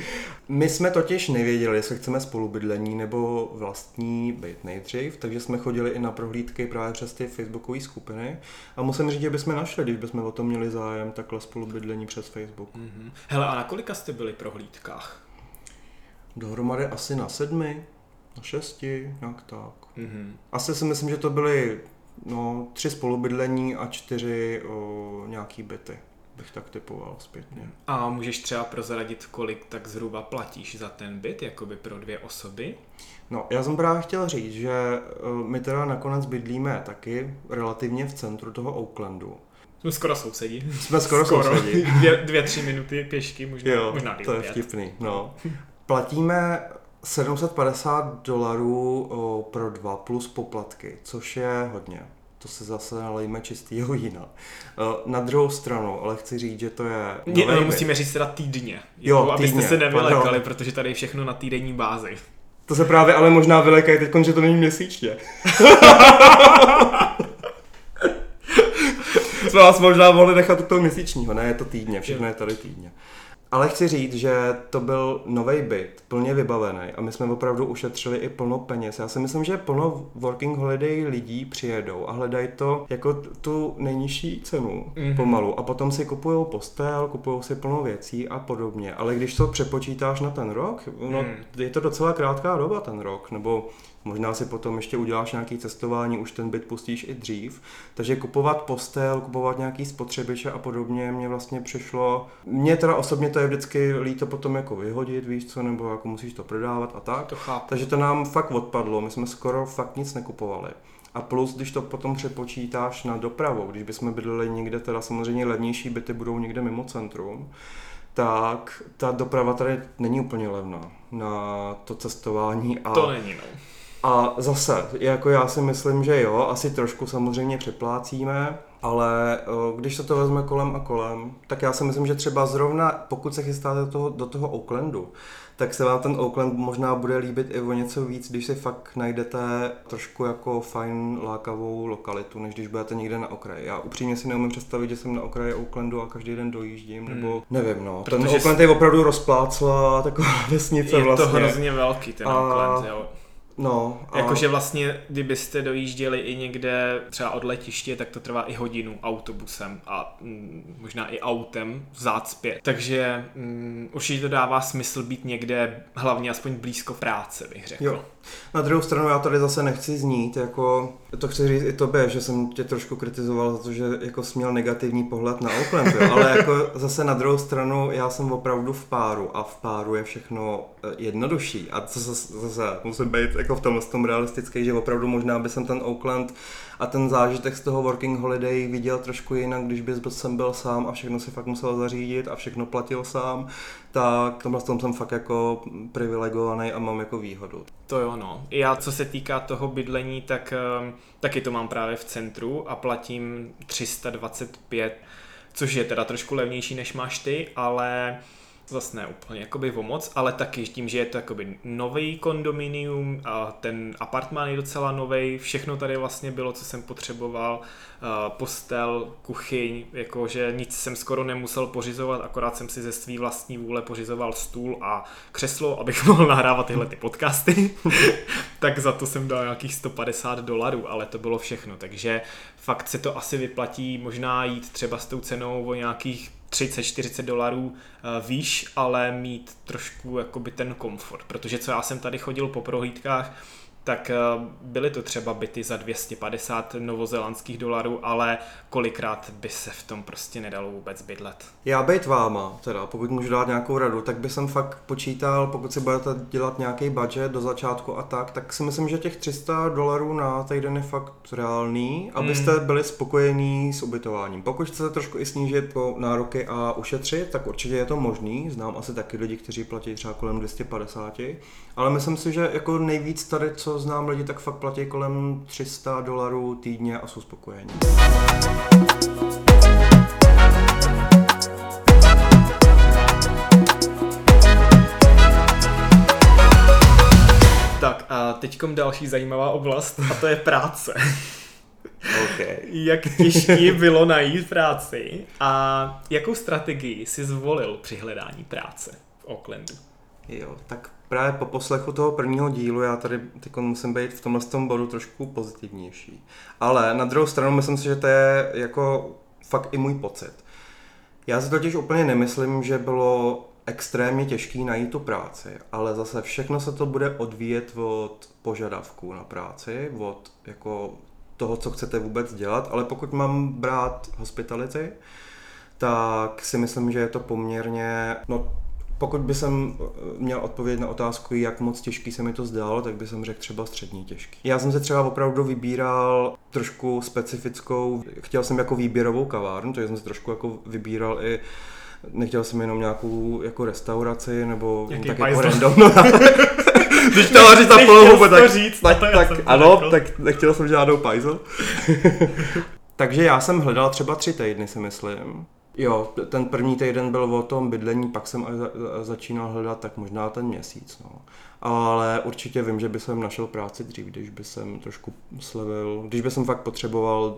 My jsme totiž nevěděli, jestli chceme spolubydlení nebo vlastní byt nejdřív, takže jsme chodili i na prohlídky právě přes ty facebookové skupiny a musím říct, že bychom našli, když bychom o tom měli zájem, takhle spolubydlení přes Facebook. Mm-hmm. Hele, a na kolika jste byli prohlídkách? Dohromady asi na sedmi, na šesti, jak tak. Mm-hmm. Asi si myslím, že to byly no, tři spolubydlení a čtyři o, nějaký byty bych tak typoval zpětně. A můžeš třeba prozradit, kolik tak zhruba platíš za ten byt, jakoby pro dvě osoby? No, já jsem právě chtěl říct, že my teda nakonec bydlíme taky relativně v centru toho Oaklandu. Jsme skoro sousedí. Jsme skoro, skoro. sousedí. Dvě, dvě, tři minuty pěšky, možná, jo, možná to je vtipný, no. Platíme 750 dolarů pro dva plus poplatky, což je hodně. To se zase nalejme čistýho jína. Na druhou stranu, ale chci říct, že to je... Ne, no, musíme říct teda týdně. Jo, jako, týdně. Abyste se nevylekali, pardon. protože tady je všechno na týdenní bázi. To se právě ale možná vylekají teď, že to není měsíčně. Jsme vás možná mohli nechat u toho měsíčního, ne, je to týdně, všechno je tady týdně. Ale chci říct, že to byl nový byt, plně vybavený a my jsme opravdu ušetřili i plno peněz. Já si myslím, že plno working holiday lidí přijedou a hledají to jako tu nejnižší cenu mm-hmm. pomalu a potom si kupují postel, kupují si plno věcí a podobně. Ale když to přepočítáš na ten rok, no, mm. je to docela krátká doba ten rok, nebo Možná si potom ještě uděláš nějaký cestování, už ten byt pustíš i dřív. Takže kupovat postel, kupovat nějaký spotřebiče a podobně mě vlastně přišlo. Mně teda osobně to je vždycky líto potom jako vyhodit, víš co, nebo jako musíš to prodávat a tak. To chápu. Takže to nám fakt odpadlo, my jsme skoro fakt nic nekupovali. A plus, když to potom přepočítáš na dopravu, když bychom bydleli někde, teda samozřejmě levnější byty budou někde mimo centrum, tak ta doprava tady není úplně levná na to cestování. A, to není, no. A zase, jako já si myslím, že jo, asi trošku samozřejmě přeplácíme, ale když se to vezme kolem a kolem, tak já si myslím, že třeba zrovna, pokud se chystáte do toho, do toho Oaklandu, tak se vám ten Oakland možná bude líbit i o něco víc, když si fakt najdete trošku jako fajn lákavou lokalitu, než když budete někde na okraji. Já upřímně si neumím představit, že jsem na okraji Oaklandu a každý den dojíždím, hmm. nebo nevím, no. Protože ten Oakland je opravdu rozplácla taková vesnice je vlastně. Je to hrozně velký ten a... Oakland, jo. No. A... Jakože vlastně, kdybyste dojížděli i někde třeba od letiště, tak to trvá i hodinu autobusem a mm, možná i autem vzát zpět. Takže mm, určitě to dává smysl být někde, hlavně aspoň blízko práce, bych řekl. Jo. Na druhou stranu já tady zase nechci znít, jako to chci říct i tobě, že jsem tě trošku kritizoval za to, že jako jsi měl negativní pohled na Oakland, jo? ale jako zase na druhou stranu já jsem opravdu v páru a v páru je všechno eh, jednodušší a zase, zase musím být jako v tom, tom realistický, že opravdu možná by jsem ten Oakland a ten zážitek z toho working holiday viděl trošku jinak, když bys jsem byl sám a všechno si fakt musel zařídit a všechno platil sám, tak tomhle tom jsem fakt jako privilegovaný a mám jako výhodu. To jo, no. Já co se týká toho bydlení, tak um, taky to mám právě v centru a platím 325, což je teda trošku levnější než máš ty, ale zase ne úplně jakoby o moc, ale taky tím, že je to jakoby nový kondominium a ten apartmán je docela nový, všechno tady vlastně bylo, co jsem potřeboval, postel, kuchyň, jakože nic jsem skoro nemusel pořizovat, akorát jsem si ze své vlastní vůle pořizoval stůl a křeslo, abych mohl nahrávat tyhle ty podcasty, tak za to jsem dal nějakých 150 dolarů, ale to bylo všechno, takže fakt se to asi vyplatí možná jít třeba s tou cenou o nějakých 30-40 dolarů eh, výš, ale mít trošku jakoby ten komfort, protože co já jsem tady chodil po prohlídkách, tak eh, byly to třeba byty za 250 novozelandských dolarů, ale kolikrát by se v tom prostě nedalo vůbec bydlet. Já být váma, teda pokud můžu dát nějakou radu, tak by jsem fakt počítal, pokud si budete dělat nějaký budget do začátku a tak, tak si myslím, že těch 300 dolarů na týden je fakt reálný, abyste mm. byli spokojení s ubytováním. Pokud chcete trošku i snížit po nároky a ušetřit, tak určitě je to možný. Znám asi taky lidi, kteří platí třeba kolem 250, ale myslím si, že jako nejvíc tady, co znám lidi, tak fakt platí kolem 300 dolarů týdně a jsou spokojení. Tak a teďkom další zajímavá oblast a to je práce. Okay. Jak těžké bylo najít práci a jakou strategii si zvolil při hledání práce v Oaklandu? Jo, tak právě po poslechu toho prvního dílu já tady teď musím být v tomhle tom bodu trošku pozitivnější. Ale na druhou stranu myslím si, že to je jako fakt i můj pocit. Já si totiž úplně nemyslím, že bylo extrémně těžký najít tu práci, ale zase všechno se to bude odvíjet od požadavků na práci, od jako toho, co chcete vůbec dělat, ale pokud mám brát hospitality, tak si myslím, že je to poměrně, no pokud by jsem eh, měl odpovědět na otázku, jak moc těžký se mi to zdálo, tak by jsem řekl třeba středně těžký. Já jsem se třeba opravdu vybíral trošku specifickou, chtěl jsem jako výběrovou kavárnu, takže jsem si trošku jako vybíral i nechtěl jsem jenom nějakou jako restauraci nebo Jaký tak jako random. No, Když chtěla říct na polohu, tak, říct, tak, tak, tak ano, tak nechtěl jsem žádnou pajzel. Takže já jsem hledal třeba tři týdny, si myslím. Jo, ten první týden byl o tom bydlení, pak jsem začínal hledat tak možná ten měsíc. No. Ale určitě vím, že by jsem našel práci dřív, když by jsem trošku slevil. Když by jsem fakt potřeboval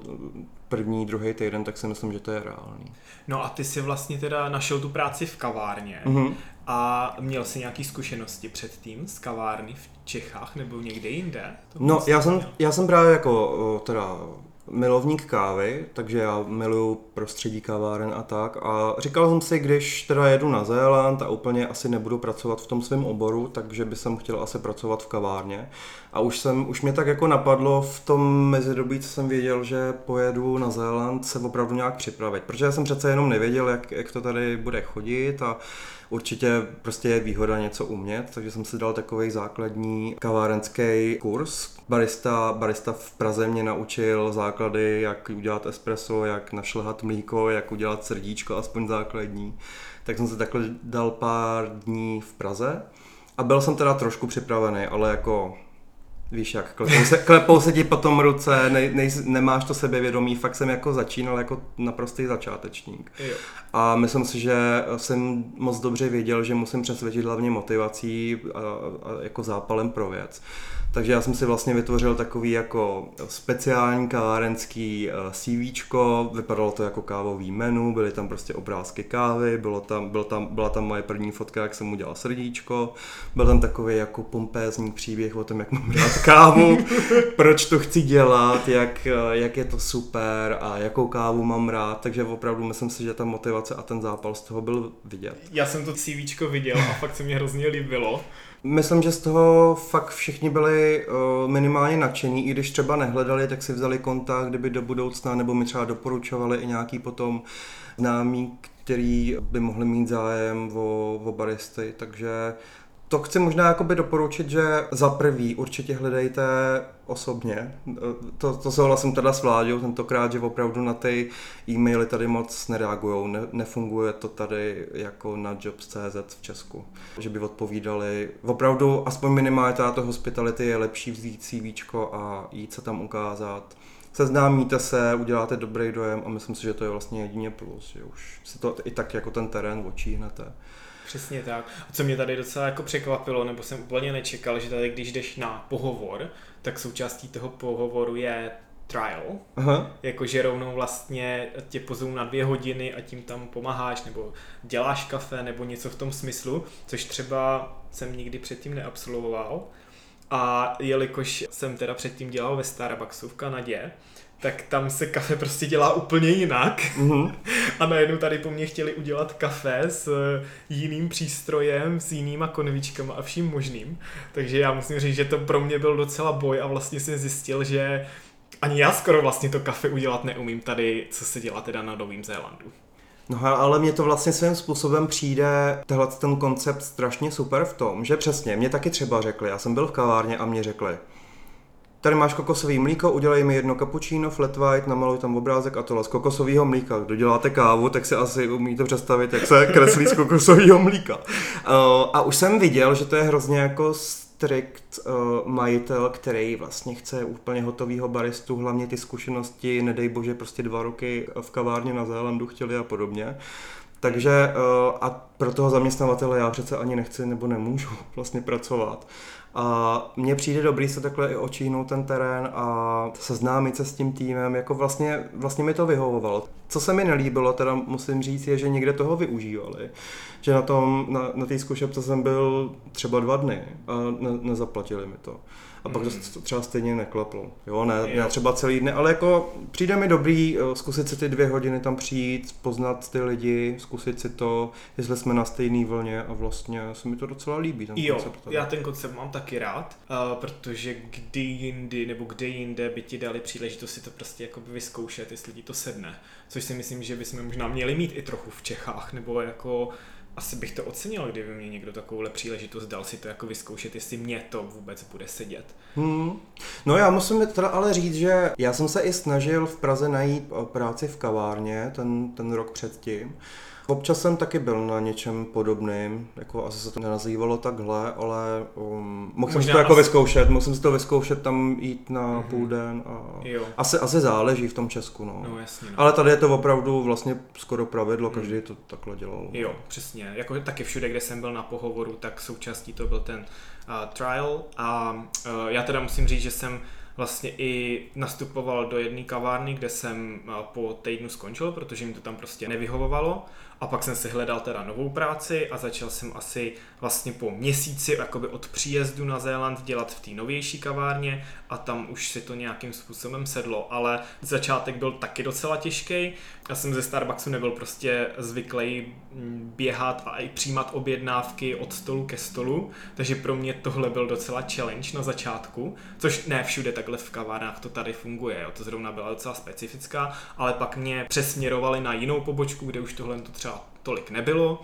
první, druhý týden, tak si myslím, že to je reálný. No a ty si vlastně teda našel tu práci v kavárně. Mm-hmm. A měl jsi nějaké zkušenosti předtím z kavárny v Čechách nebo někde jinde? To no, já jsem, já jsem právě jako teda milovník kávy, takže já miluju prostředí kaváren a tak. A říkal jsem si, když teda jedu na Zéland a úplně asi nebudu pracovat v tom svém oboru, takže by jsem chtěl asi pracovat v kavárně. A už, jsem, už mě tak jako napadlo v tom mezidobí, co jsem věděl, že pojedu na Zéland se opravdu nějak připravit. Protože já jsem přece jenom nevěděl, jak, jak to tady bude chodit a určitě prostě je výhoda něco umět, takže jsem si dal takový základní kavárenský kurz. Barista, barista v Praze mě naučil základy, jak udělat espresso, jak našlehat mlíko, jak udělat srdíčko, aspoň základní. tak jsem se takhle dal pár dní v Praze a byl jsem teda trošku připravený, ale jako Víš jak, klepou se, klepou se ti potom ruce, ne, ne, nemáš to sebevědomí, fakt jsem jako začínal jako naprostý začátečník. Jo. A myslím si, že jsem moc dobře věděl, že musím přesvědčit hlavně motivací a, a jako zápalem pro věc. Takže já jsem si vlastně vytvořil takový jako speciální kavárenský eh, CV, vypadalo to jako kávový menu, byly tam prostě obrázky kávy, bylo tam, byl tam, byla tam moje první fotka, jak jsem udělal srdíčko, byl tam takový jako pompézní příběh o tom, jak mám rád kávu, proč to chci dělat, jak, eh, jak je to super a jakou kávu mám rád, takže opravdu myslím si, že ta motivace a ten zápal z toho byl vidět. Já jsem to CV viděl a fakt se mi hrozně líbilo. Myslím, že z toho fakt všichni byli uh, minimálně nadšení, i když třeba nehledali, tak si vzali kontakt, kdyby do budoucna, nebo mi třeba doporučovali i nějaký potom známí, který by mohli mít zájem o, o baristy, takže to chci možná jakoby doporučit, že za prvý určitě hledejte osobně. To, to souhlasím teda s Vláďou tentokrát, že opravdu na ty e-maily tady moc nereagují. Ne, nefunguje to tady jako na jobs.cz v Česku. Že by odpovídali. Opravdu, aspoň minimálně tato hospitality je lepší vzít CV a jít se tam ukázat seznámíte se, uděláte dobrý dojem a myslím si, že to je vlastně jedině plus, že už si to i tak jako ten terén očíhnete. Přesně tak. A co mě tady docela jako překvapilo, nebo jsem úplně nečekal, že tady když jdeš na pohovor, tak součástí toho pohovoru je trial, Aha. jakože rovnou vlastně tě pozvou na dvě hodiny a tím tam pomáháš, nebo děláš kafe, nebo něco v tom smyslu, což třeba jsem nikdy předtím neabsolvoval. A jelikož jsem teda předtím dělal ve Starbucksu v Kanadě, tak tam se kafe prostě dělá úplně jinak. Mm-hmm. A najednou tady po mně chtěli udělat kafe s jiným přístrojem, s jinýma konvičkama a vším možným. Takže já musím říct, že to pro mě byl docela boj a vlastně jsem zjistil, že ani já skoro vlastně to kafe udělat neumím tady, co se dělá teda na Novém Zélandu. No ale mně to vlastně svým způsobem přijde, tenhle ten koncept strašně super v tom, že přesně, mě taky třeba řekli, já jsem byl v kavárně a mě řekli, Tady máš kokosový mlíko, udělej mi jedno cappuccino, flat white, namaluj tam obrázek a tohle z kokosového mlíka. Kdo děláte kávu, tak si asi umíte představit, jak se kreslí z kokosového mlíka. Uh, a už jsem viděl, že to je hrozně jako strikt uh, majitel, který vlastně chce úplně hotovýho baristu, hlavně ty zkušenosti, nedej bože, prostě dva roky v kavárně na Zélandu chtěli a podobně. Takže uh, a pro toho zaměstnavatele já přece ani nechci nebo nemůžu vlastně pracovat. A mně přijde dobrý se takhle i očíhnout ten terén a seznámit se s tím týmem, jako vlastně, vlastně mi to vyhovovalo. Co se mi nelíbilo, teda musím říct, je, že někde toho využívali. Že na tom, na, na té zkušebce jsem byl třeba dva dny a ne, nezaplatili mi to a pak mm. to třeba stejně neklaplo. Jo, ne, jo. ne třeba celý den, ale jako přijde mi dobrý eh, zkusit si ty dvě hodiny tam přijít, poznat ty lidi, zkusit si to, jestli jsme na stejné vlně a vlastně se mi to docela líbí. Ten jo, koncept tady. já ten koncept mám taky rád, uh, protože kdy jindy nebo kde jinde by ti dali příležitost si to prostě jako vyzkoušet, jestli ti to sedne. Což si myslím, že bychom možná měli mít i trochu v Čechách, nebo jako asi bych to ocenil, kdyby mě někdo takovouhle příležitost dal si to jako vyzkoušet, jestli mě to vůbec bude sedět. Hmm. No já musím teda ale říct, že já jsem se i snažil v Praze najít práci v kavárně ten, ten rok předtím. Občas jsem taky byl na něčem podobným, jako asi se to nenazývalo takhle, ale um, mohl jsem si to jako asi... vyzkoušet, mohl jsem si to vyzkoušet tam jít na mm-hmm. půl den a jo. Asi, asi záleží v tom Česku, no. no jasně, no. Ale tady je to opravdu vlastně skoro pravidlo, mm. každý to takhle dělal. Jo, přesně, jako taky všude, kde jsem byl na pohovoru, tak součástí to byl ten uh, trial a uh, já teda musím říct, že jsem vlastně i nastupoval do jedné kavárny, kde jsem po týdnu skončil, protože mi to tam prostě nevyhovovalo a pak jsem si hledal teda novou práci a začal jsem asi vlastně po měsíci jakoby od příjezdu na Zéland dělat v té novější kavárně a tam už si to nějakým způsobem sedlo, ale začátek byl taky docela těžký. Já jsem ze Starbucksu nebyl prostě zvyklý mm, běhat a i přijímat objednávky od stolu ke stolu, takže pro mě tohle byl docela challenge na začátku, což ne všude takhle v kavárnách to tady funguje, jo. to zrovna byla docela specifická, ale pak mě přesměrovali na jinou pobočku, kde už tohle to třeba tolik nebylo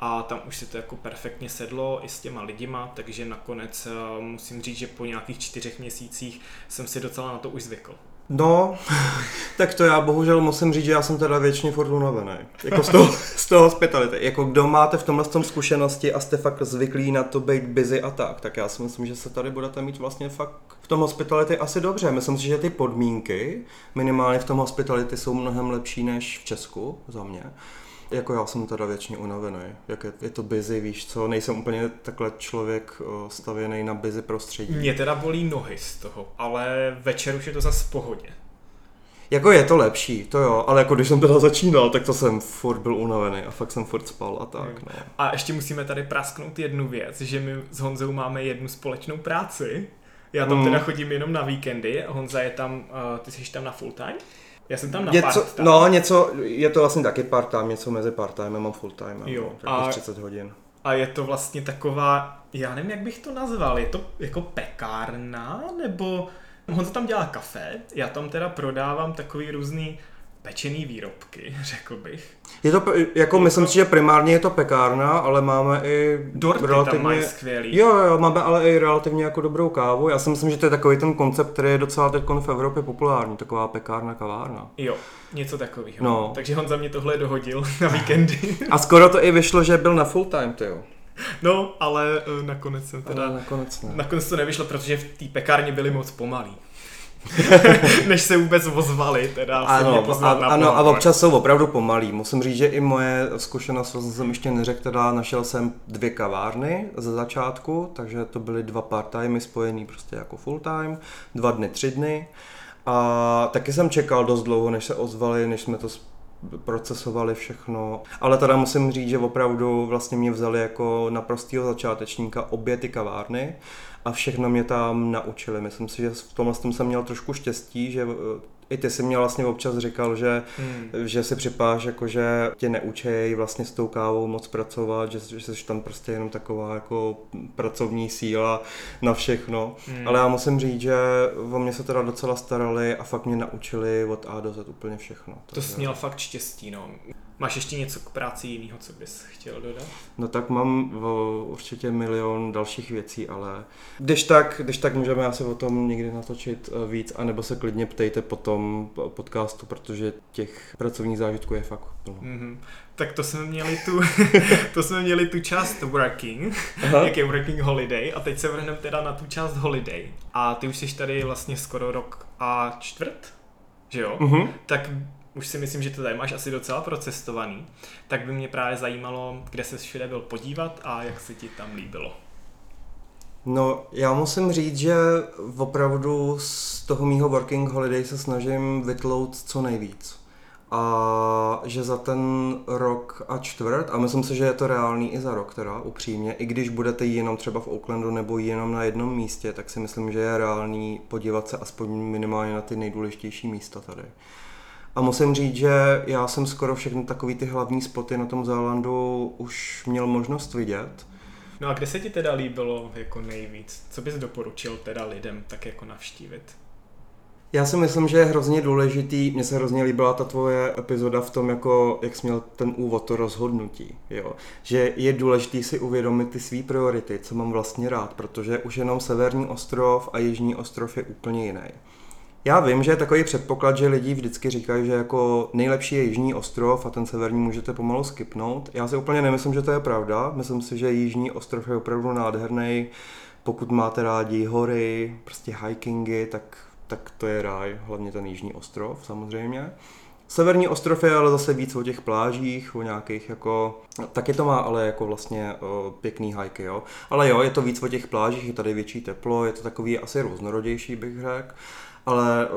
a tam už si to jako perfektně sedlo i s těma lidima, takže nakonec eh, musím říct, že po nějakých čtyřech měsících jsem si docela na to už zvykl. No, tak to já bohužel musím říct, že já jsem teda většině furt unavený. Jako z toho, z toho hospitality. Jako kdo máte v tomhle tom zkušenosti a jste fakt zvyklí na to být busy a tak, tak já si myslím, že se tady budete mít vlastně fakt v tom hospitality asi dobře. Myslím si, že ty podmínky minimálně v tom hospitality jsou mnohem lepší než v Česku za mě. Jako já jsem teda většině unavený. Jak je, je to busy, víš co, nejsem úplně takhle člověk stavěný na busy prostředí. Mě teda bolí nohy z toho, ale večer už je to zase v pohodě. Jako je to lepší, to jo, ale jako když jsem teda začínal, tak to jsem furt byl unavený a fakt jsem furt spal a tak, no. A ještě musíme tady prasknout jednu věc, že my s Honzou máme jednu společnou práci. Já tam mm. teda chodím jenom na víkendy a Honza je tam, uh, ty jsi tam na full time? Já jsem tam na něco, part-time. No, něco, je to vlastně taky part-time, něco mezi part-time a full-time. Jo. A, 30 hodin. A je to vlastně taková, já nevím, jak bych to nazval, je to jako pekárna, nebo on tam dělá kafe, já tam teda prodávám takový různý pečený výrobky, řekl bych. Je to, jako je myslím to... si, že primárně je to pekárna, ale máme i Dorty relativně... tam mají skvělý. Jo, jo, máme ale i relativně jako dobrou kávu. Já si myslím, že to je takový ten koncept, který je docela teď v Evropě populární, taková pekárna, kavárna. Jo, něco takového. No. Takže on za mě tohle dohodil na víkendy. A skoro to i vyšlo, že byl na full time, ty jo. No, ale uh, nakonec jsem teda... Ale nakonec ne. Nakonec to nevyšlo, protože v té pekárně byli moc pomalí. než se vůbec ozvali, teda ano, a, ano, a občas jsou opravdu pomalí. Musím říct, že i moje zkušenost, jsem ještě neřekl, teda našel jsem dvě kavárny ze začátku, takže to byly dva part-timey spojený prostě jako full-time, dva dny, tři dny. A taky jsem čekal dost dlouho, než se ozvali, než jsme to procesovali všechno. Ale teda musím říct, že opravdu vlastně mě vzali jako naprostého začátečníka obě ty kavárny a všechno mě tam naučili. Myslím si, že v tomhle jsem měl trošku štěstí, že eh, i ty si mě vlastně občas říkal, že, hmm. že si připáš, jako že tě neučej vlastně s tou kávou moc pracovat, že, že jsi tam prostě jenom taková jako pracovní síla na všechno. Hmm. Ale já musím říct, že o mě se teda docela starali a fakt mě naučili od A do Z úplně všechno. To jsi měl fakt štěstí, no. Máš ještě něco k práci jiného, co bys chtěl dodat? No tak mám o, určitě milion dalších věcí, ale když tak, když tak můžeme asi o tom někdy natočit eh, víc, anebo se klidně ptejte po tom podcastu, protože těch pracovních zážitků je fakt plno. Mm-hmm. Tak to jsme měli tu, to jsme měli tu část working, Aha. jak je working holiday a teď se vrhneme teda na tu část holiday. A ty už jsi tady vlastně skoro rok a čtvrt, že jo? Mm-hmm. Tak už si myslím, že to tady máš asi docela procestovaný, tak by mě právě zajímalo, kde se všude byl podívat a jak se ti tam líbilo. No, já musím říct, že opravdu z toho mýho working holiday se snažím vytlout co nejvíc. A že za ten rok a čtvrt, a myslím si, že je to reálný i za rok teda, upřímně, i když budete jenom třeba v Oaklandu nebo jenom na jednom místě, tak si myslím, že je reálný podívat se aspoň minimálně na ty nejdůležitější místa tady. A musím říct, že já jsem skoro všechny takové ty hlavní spoty na tom Zélandu už měl možnost vidět. No a kde se ti teda líbilo jako nejvíc? Co bys doporučil teda lidem tak jako navštívit? Já si myslím, že je hrozně důležitý, mně se hrozně líbila ta tvoje epizoda v tom, jako, jak jsi měl ten úvod, to rozhodnutí, jo. Že je důležitý si uvědomit ty své priority, co mám vlastně rád, protože už jenom severní ostrov a jižní ostrov je úplně jiný. Já vím, že je takový předpoklad, že lidi vždycky říkají, že jako nejlepší je Jižní ostrov a ten severní můžete pomalu skipnout. Já si úplně nemyslím, že to je pravda. Myslím si, že Jižní ostrov je opravdu nádherný. Pokud máte rádi hory, prostě hikingy, tak, tak to je ráj, hlavně ten Jižní ostrov samozřejmě. Severní ostrov je ale zase víc o těch plážích, o nějakých jako, taky to má ale jako vlastně o, pěkný hajky, jo. Ale jo, je to víc o těch plážích, je tady větší teplo, je to takový asi různorodější, bych řekl ale,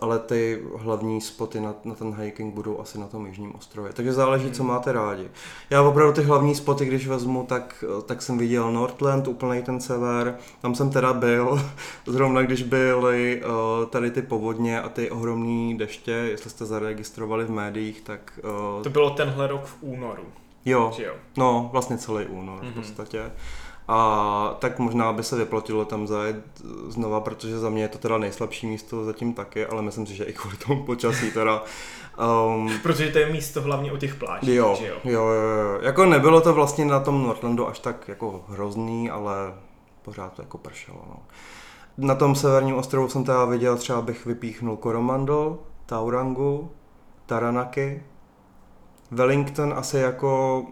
ale ty hlavní spoty na, na ten hiking budou asi na tom jižním ostrově. Takže záleží, co hmm. máte rádi. Já opravdu ty hlavní spoty, když vezmu, tak, tak jsem viděl Northland, úplný ten sever. Tam jsem teda byl, zrovna když byly tady ty povodně a ty ohromné deště, jestli jste zaregistrovali v médiích, tak... To bylo tenhle rok v únoru. Jo, jo? no vlastně celý únor mm-hmm. v mhm. podstatě. A tak možná by se vyplatilo tam zajet znova, protože za mě je to teda nejslabší místo zatím taky, ale myslím si, že i kvůli tomu počasí teda. Um, protože to je místo hlavně o těch plážích, jo, že jo? Jo, jo, jo. Jako nebylo to vlastně na tom Northlandu až tak jako hrozný, ale pořád to jako pršelo, no. Na tom severním ostrovu jsem teda viděl, třeba bych vypíchnul Coromandel, Taurangu, Taranaki, Wellington asi jako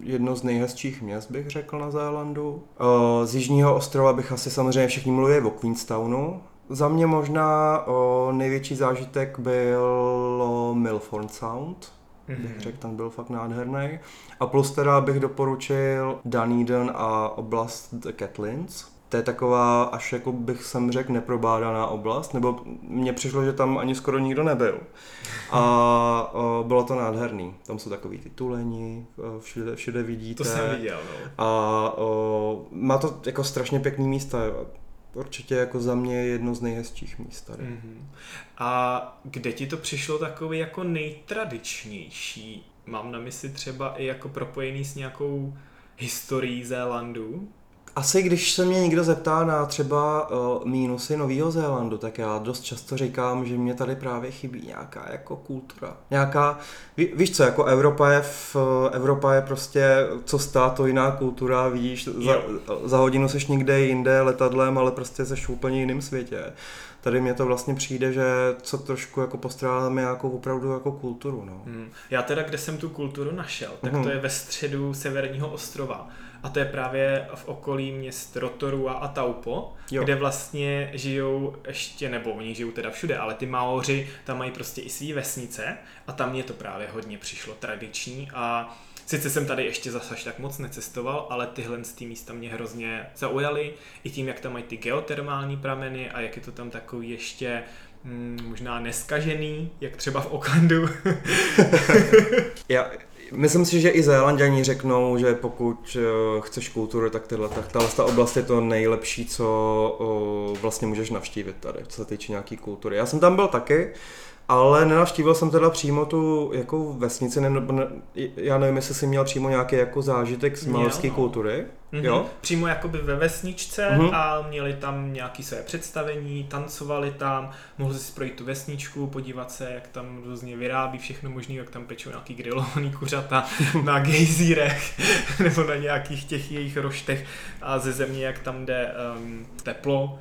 jedno z nejhezčích měst, bych řekl, na Zélandu. Z jižního ostrova bych asi samozřejmě všichni mluví o Queenstownu. Za mě možná o, největší zážitek byl Milford Sound, mm-hmm. bych řekl, ten byl fakt nádherný. A plus teda bych doporučil Dunedin a oblast Catlins to je taková, až jako bych jsem řekl, neprobádaná oblast, nebo mně přišlo, že tam ani skoro nikdo nebyl. A o, bylo to nádherný. Tam jsou takový ty tuleni, všude, všude vidíte. To jsem viděl, no. A o, má to jako strašně pěkný místa. Určitě jako za mě jedno z nejhezčích míst tady. Mm-hmm. A kde ti to přišlo takový jako nejtradičnější? Mám na mysli třeba i jako propojený s nějakou historií Zélandu? Asi když se mě někdo zeptá na třeba uh, mínusy Nového Zélandu, tak já dost často říkám, že mě tady právě chybí nějaká jako kultura. Nějaká, ví, víš co, jako Evropa je, v, Evropa je prostě co stát, to jiná kultura, vidíš, za, za hodinu seš někde jinde letadlem, ale prostě seš v úplně jiném světě. Tady mě to vlastně přijde, že co trošku jako postrádáme jako opravdu jako kulturu. No. Hmm. Já teda, kde jsem tu kulturu našel, tak hmm. to je ve středu severního ostrova a to je právě v okolí měst Rotorua a Taupo, jo. kde vlastně žijou ještě, nebo oni žijou teda všude, ale ty Maoři tam mají prostě i svý vesnice a tam mě to právě hodně přišlo tradiční a Sice jsem tady ještě zase tak moc necestoval, ale tyhle z ty místa mě hrozně zaujaly. I tím, jak tam mají ty geotermální prameny a jak je to tam takový ještě hmm, možná neskažený, jak třeba v Oaklandu. Já, Myslím si, že i Zélanděni řeknou, že pokud uh, chceš kulturu, tak tyhle, tak tahle ta oblast je to nejlepší, co vlastně můžeš navštívit tady, co se týče nějaký kultury. Já jsem tam byl taky, ale nenavštívil jsem teda přímo tu jako vesnici, ne, ne, já nevím, jestli jsi měl přímo nějaký jako zážitek z malské no. kultury. Mm-hmm. Jo? Přímo jakoby ve vesničce mm-hmm. a měli tam nějaké své představení, tancovali tam, mohli si projít tu vesničku, podívat se, jak tam různě vyrábí všechno možné, jak tam pečou nějaký grilovaný kuřata na gejzírech nebo na nějakých těch jejich roštech a ze země, jak tam jde um, teplo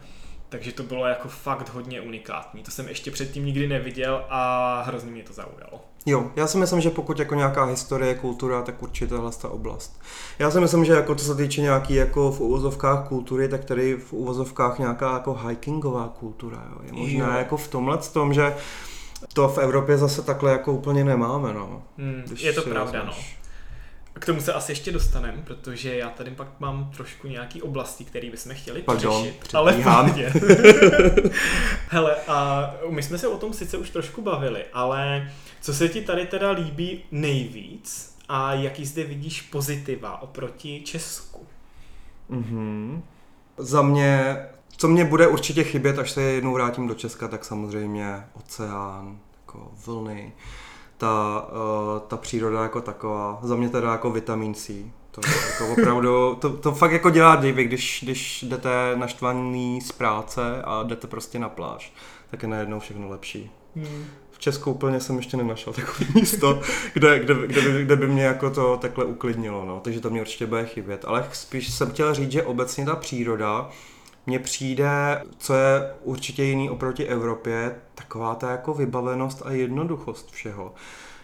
takže to bylo jako fakt hodně unikátní. To jsem ještě předtím nikdy neviděl a hrozně mě to zaujalo. Jo, já si myslím, že pokud jako nějaká historie, kultura, tak určitě tahle ta oblast. Já si myslím, že jako co se týče nějaký jako v uvozovkách kultury, tak tady v uvozovkách nějaká jako hikingová kultura, jo. Je možná jo. jako v tomhle tom, že to v Evropě zase takhle jako úplně nemáme, no. Hmm, je to pravda, no. K tomu se asi ještě dostaneme, protože já tady pak mám trošku nějaký oblasti, které bychom chtěli Pardon, řešit. Ale v Hele, a my jsme se o tom sice už trošku bavili, ale co se ti tady teda líbí nejvíc a jaký zde vidíš pozitiva oproti Česku? Mm-hmm. Za mě, co mě bude určitě chybět, až se jednou vrátím do Česka, tak samozřejmě oceán, jako vlny, ta, uh, ta příroda jako taková. Za mě teda jako vitamin C. To je jako opravdu, to, to fakt jako dělá divy, když, když jdete naštvaný z práce a jdete prostě na pláž, tak je najednou všechno lepší. Hmm. V Česku úplně jsem ještě nenašel takové místo, kde, kde, kde, by, kde by mě jako to takhle uklidnilo, no. takže to mě určitě bude chybět. Ale spíš jsem chtěl říct, že obecně ta příroda mně přijde, co je určitě jiný oproti Evropě, taková ta jako vybavenost a jednoduchost všeho.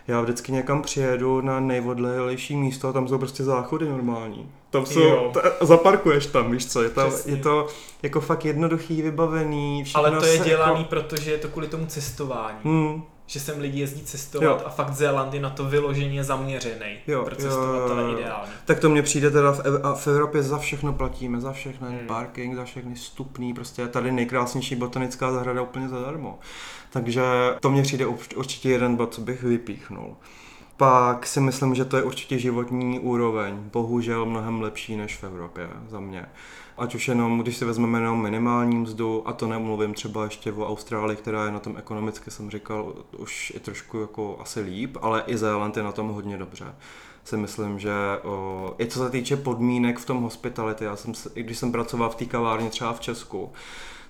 Já vždycky někam přijedu na nejodlehlejší místo a tam jsou prostě záchody normální. Tam jsou, ta, zaparkuješ tam, víš co, je to, je to jako fakt jednoduchý, vybavený. Ale to je dělaný, jako... protože je to kvůli tomu cestování. Hmm že sem lidi jezdí cestovat jo. a fakt Zéland je na to vyloženě zaměřený jo, pro cestovatele jo, ideálně. Tak to mně přijde teda v, Ev- a v Evropě za všechno platíme, za všechno hmm. parking, za všechny stupný, prostě tady nejkrásnější botanická zahrada úplně zadarmo. Takže to mně přijde určitě jeden bod, co bych vypíchnul. Pak si myslím, že to je určitě životní úroveň, bohužel mnohem lepší než v Evropě za mě ať už jenom, když si vezmeme jenom minimální mzdu, a to nemluvím třeba ještě o Austrálii, která je na tom ekonomicky, jsem říkal, už je trošku jako asi líp, ale i Zéland je na tom hodně dobře. Si myslím, že o, i co se týče podmínek v tom hospitality, já jsem, i když jsem pracoval v té kavárně třeba v Česku,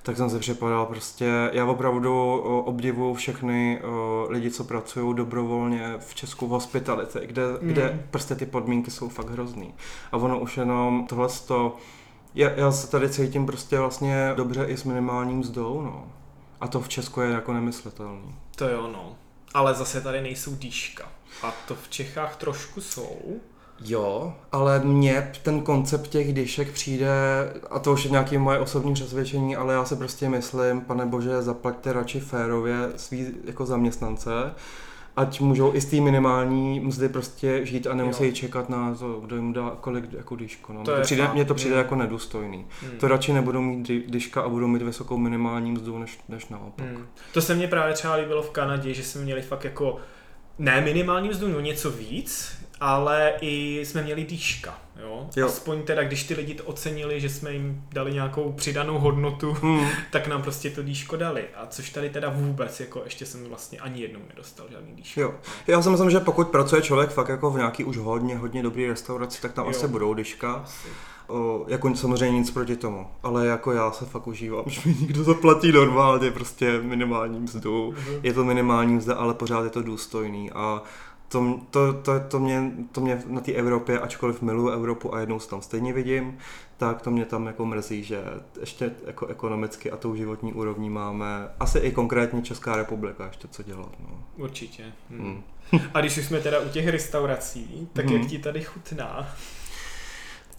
tak jsem se připadal prostě, já opravdu obdivuju všechny o, lidi, co pracují dobrovolně v Česku v hospitality, kde, mm. kde prostě ty podmínky jsou fakt hrozný. A ono už jenom tohle to Já, já se tady cítím prostě vlastně dobře i s minimálním mzdou, no. A to v Česku je jako nemyslitelný. To jo, no. Ale zase tady nejsou dýška. A to v Čechách trošku jsou. Jo, ale mně ten koncept těch dyšek přijde, a to už je nějaké moje osobní přesvědčení, ale já si prostě myslím, pane bože, zaplaťte radši férově svý jako zaměstnance, ať můžou i z té minimální mzdy prostě žít a nemusí Jo. čekat na to, kdo jim dá kolik jako dyšku. No. To Mně je přijde, fakt, mně to přijde jako nedůstojný. Hmm. To radši nebudou mít dyška a budou mít vysokou minimální mzdu, než, než naopak. Hmm. To se mně právě třeba líbilo v Kanadě, že jsme měli fakt jako ne minimální mzdu, no něco víc, ale i jsme měli dýška, jo? Jo. Aspoň teda, když ty lidi to ocenili, že jsme jim dali nějakou přidanou hodnotu, Hmm. tak nám prostě to dýško dali. A což tady teda vůbec, jako ještě jsem vlastně ani jednou nedostal žádný dýško. Jo. Já si myslím, že pokud pracuje člověk fakt jako v nějaký už hodně, hodně dobrý restauraci, tak tam Jo. asi budou dyška. Asi. O, jako samozřejmě nic proti tomu, ale jako já se fakt užívám, že mi někdo zaplatí normálně prostě minimální mzdu. Mhm. Je to minimální mzda, ale pořád je to důstojný a to, to, to, to, mě, to mě na té Evropě, ačkoliv miluji Evropu a jednou se tam stejně vidím, tak to mě tam jako mrzí, že ještě jako ekonomicky a tou životní úrovní máme asi i konkrétně Česká republika ještě co dělat. No. Určitě. Hmm. Hmm. A když už jsme teda u těch restaurací, tak Mhm. jak ti tady chutná?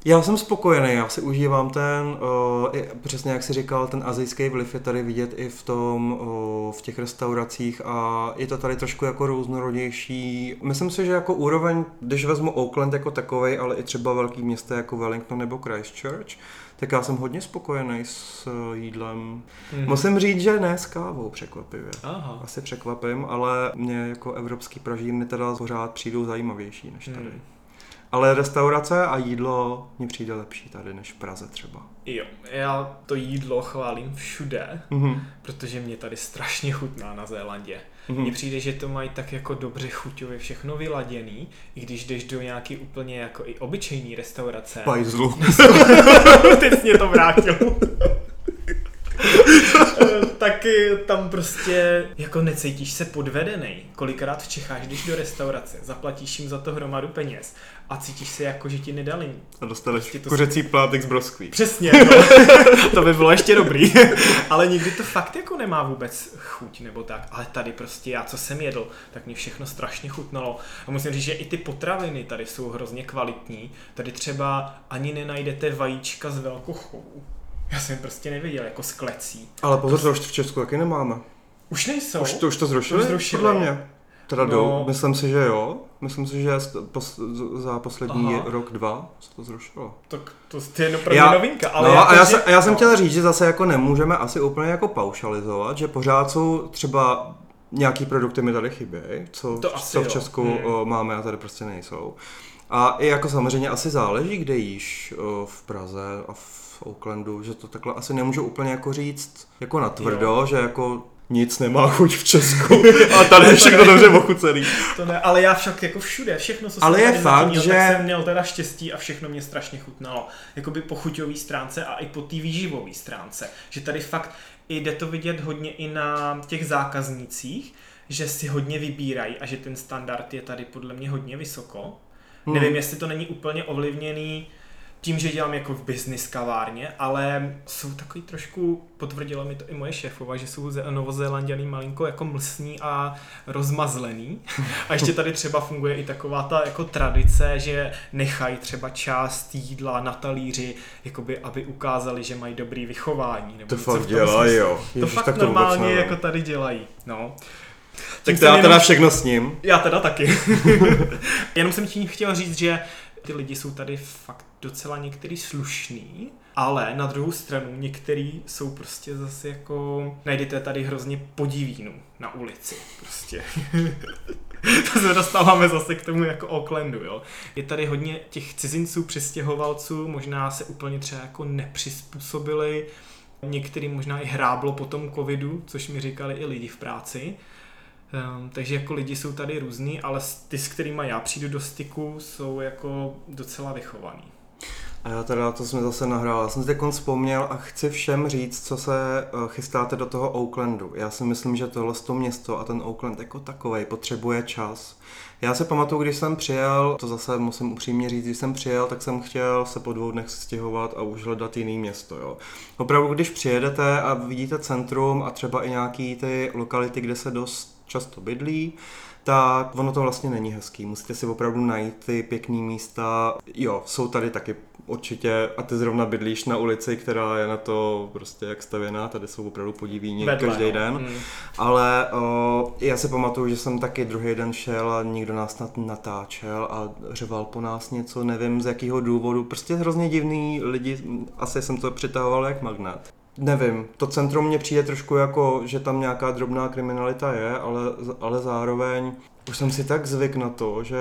Já jsem spokojený, já si užívám ten, uh, i, přesně jak si říkal, ten azijský vliv je tady vidět i v tom, uh, v těch restauracích a je to tady trošku jako různorodější. Myslím si, že jako úroveň, když vezmu Oakland jako takovej, ale i třeba velký města jako Wellington nebo Christchurch, tak já jsem hodně spokojený s uh, jídlem. Hmm. Musím říct, že ne s kávou překvapivě. Aha. Asi překvapím, ale mě jako evropský pražírny teda pořád přijdou zajímavější než tady. Hmm. Ale restaurace a jídlo mně přijde lepší tady než v Praze třeba. Jo, já to jídlo chválím všude, Mhm. protože mě tady strašně chutná na Zélandě. Mhm. Mně přijde, že to mají tak jako dobře chuťově všechno vyladěný, i když jdeš do nějaký úplně jako i obyčejný restaurace. Pajzlu. Teď mě to vrátil. taky tam prostě jako necítíš se podvedený. Kolikrát v Čechách jdeš do restaurace, zaplatíš jim za to hromadu peněz a cítíš se jako, že ti nedali. A dostaneš Prostě to kuřecí plátek z broskví. Přesně, no. to by bylo ještě dobrý. Ale nikdy to fakt jako nemá vůbec chuť nebo tak. Ale tady prostě já, co jsem jedl, tak mě všechno strašně chutnalo. A musím říct, že i ty potraviny tady jsou hrozně kvalitní. Tady třeba ani nenajdete vajíčka z velkochovu. Já jsem prostě neviděl, jako z klecí. Ale pozor, to už v Česku taky nemáme. Už nejsou. Už to, už to zrušili? Už zrušili. Podle mě. Teda No. myslím si, že jo. Myslím si, že pos, za poslední Aha. rok, dva se to zrušilo. Tak to, to je jenom pro mě Já- novinka. Ale no, jako, a já, že- já jsem no. chtěl říct, že zase jako nemůžeme asi úplně jako paušalizovat, že pořád jsou třeba nějaký produkty mi tady chybějí, co, To co v jo. Česku Hmm. máme a tady prostě nejsou. A i jako samozřejmě asi záleží, kde jíš v Praze a v Oaklandu, že to takhle asi nemůžu úplně jako říct jako natvrdo, Jo. že jako nic nemá chuť v Česku a tady je všechno dobře ochucený. To ne, ale já však jako všude, všechno, co Ale jsem je tady fakt, měl, že- tak jsem měl teda štěstí a všechno mě strašně chutnalo. Jakoby po chuťové stránce a i po té výživové stránce. Že tady fakt jde to vidět hodně i na těch zákaznících, že si hodně vybírají a že ten standard je tady podle mě hodně vysoko. Hmm. Nevím, jestli to není úplně ovlivněný tím, že dělám jako v business kavárně, ale jsou takový trošku, potvrdila mi to i moje šéfova, že jsou novozélanděný malinko jako mlsní a rozmazlený. A ještě tady třeba funguje i taková ta jako tradice, že nechají třeba část jídla na talíři, jakoby, aby ukázali, že mají dobrý vychování. Nebo To fakt dělají, jo. To Ježiš, fakt tak to normálně nevím. jako tady dělají. No. Tak to já jenom- teda všechno s ním. já teda taky. Jenom jsem tím chtěl říct, že ty lidi jsou tady fakt docela některý slušný, ale na druhou stranu některý jsou prostě zase jako... Najdete tady hrozně podivínů na ulici prostě. to se dostáváme zase k tomu jako Oaklandu, jo. Je tady hodně těch cizinců, přistěhovalců, možná se úplně třeba jako nepřizpůsobili, některý možná i hráblo po tom covidu, což mi říkali i lidi v práci. Um, takže jako lidi jsou tady různý, ale ty, s kterými já přijdu do styku, jsou jako docela vychovaný. A já teda, to jsme zase nahrál. Já jsem si teď vzpomněl a chci všem říct, co se eh, chystáte do toho Oaklandu. Já si myslím, že tohle to město a ten Oakland jako takový potřebuje čas. Já se pamatuju, když jsem přijel, to zase musím upřímně říct, když jsem přijel, tak jsem chtěl se po dvou dnech stěhovat a už hledat jiný město. Jo. Opravdu, když přijedete a vidíte centrum a třeba i nějaký ty lokality, kde se dost často bydlí, tak ono to vlastně není hezký. Musíte si opravdu najít ty pěkné místa. Jo, jsou tady taky určitě, a ty zrovna bydlíš na ulici, která je na to prostě jak stavěná, tady jsou opravdu podivíni každý no. den. Hmm. Ale o, já si pamatuju, že jsem taky druhý den šel a někdo nás snad natáčel a řeval po nás něco, nevím z jakého důvodu. Prostě hrozně divný lidi, asi jsem to přitahoval jak magnet. Nevím, to centrum mně přijde trošku jako, že tam nějaká drobná kriminalita je, ale, ale zároveň už jsem si tak zvyk na to, že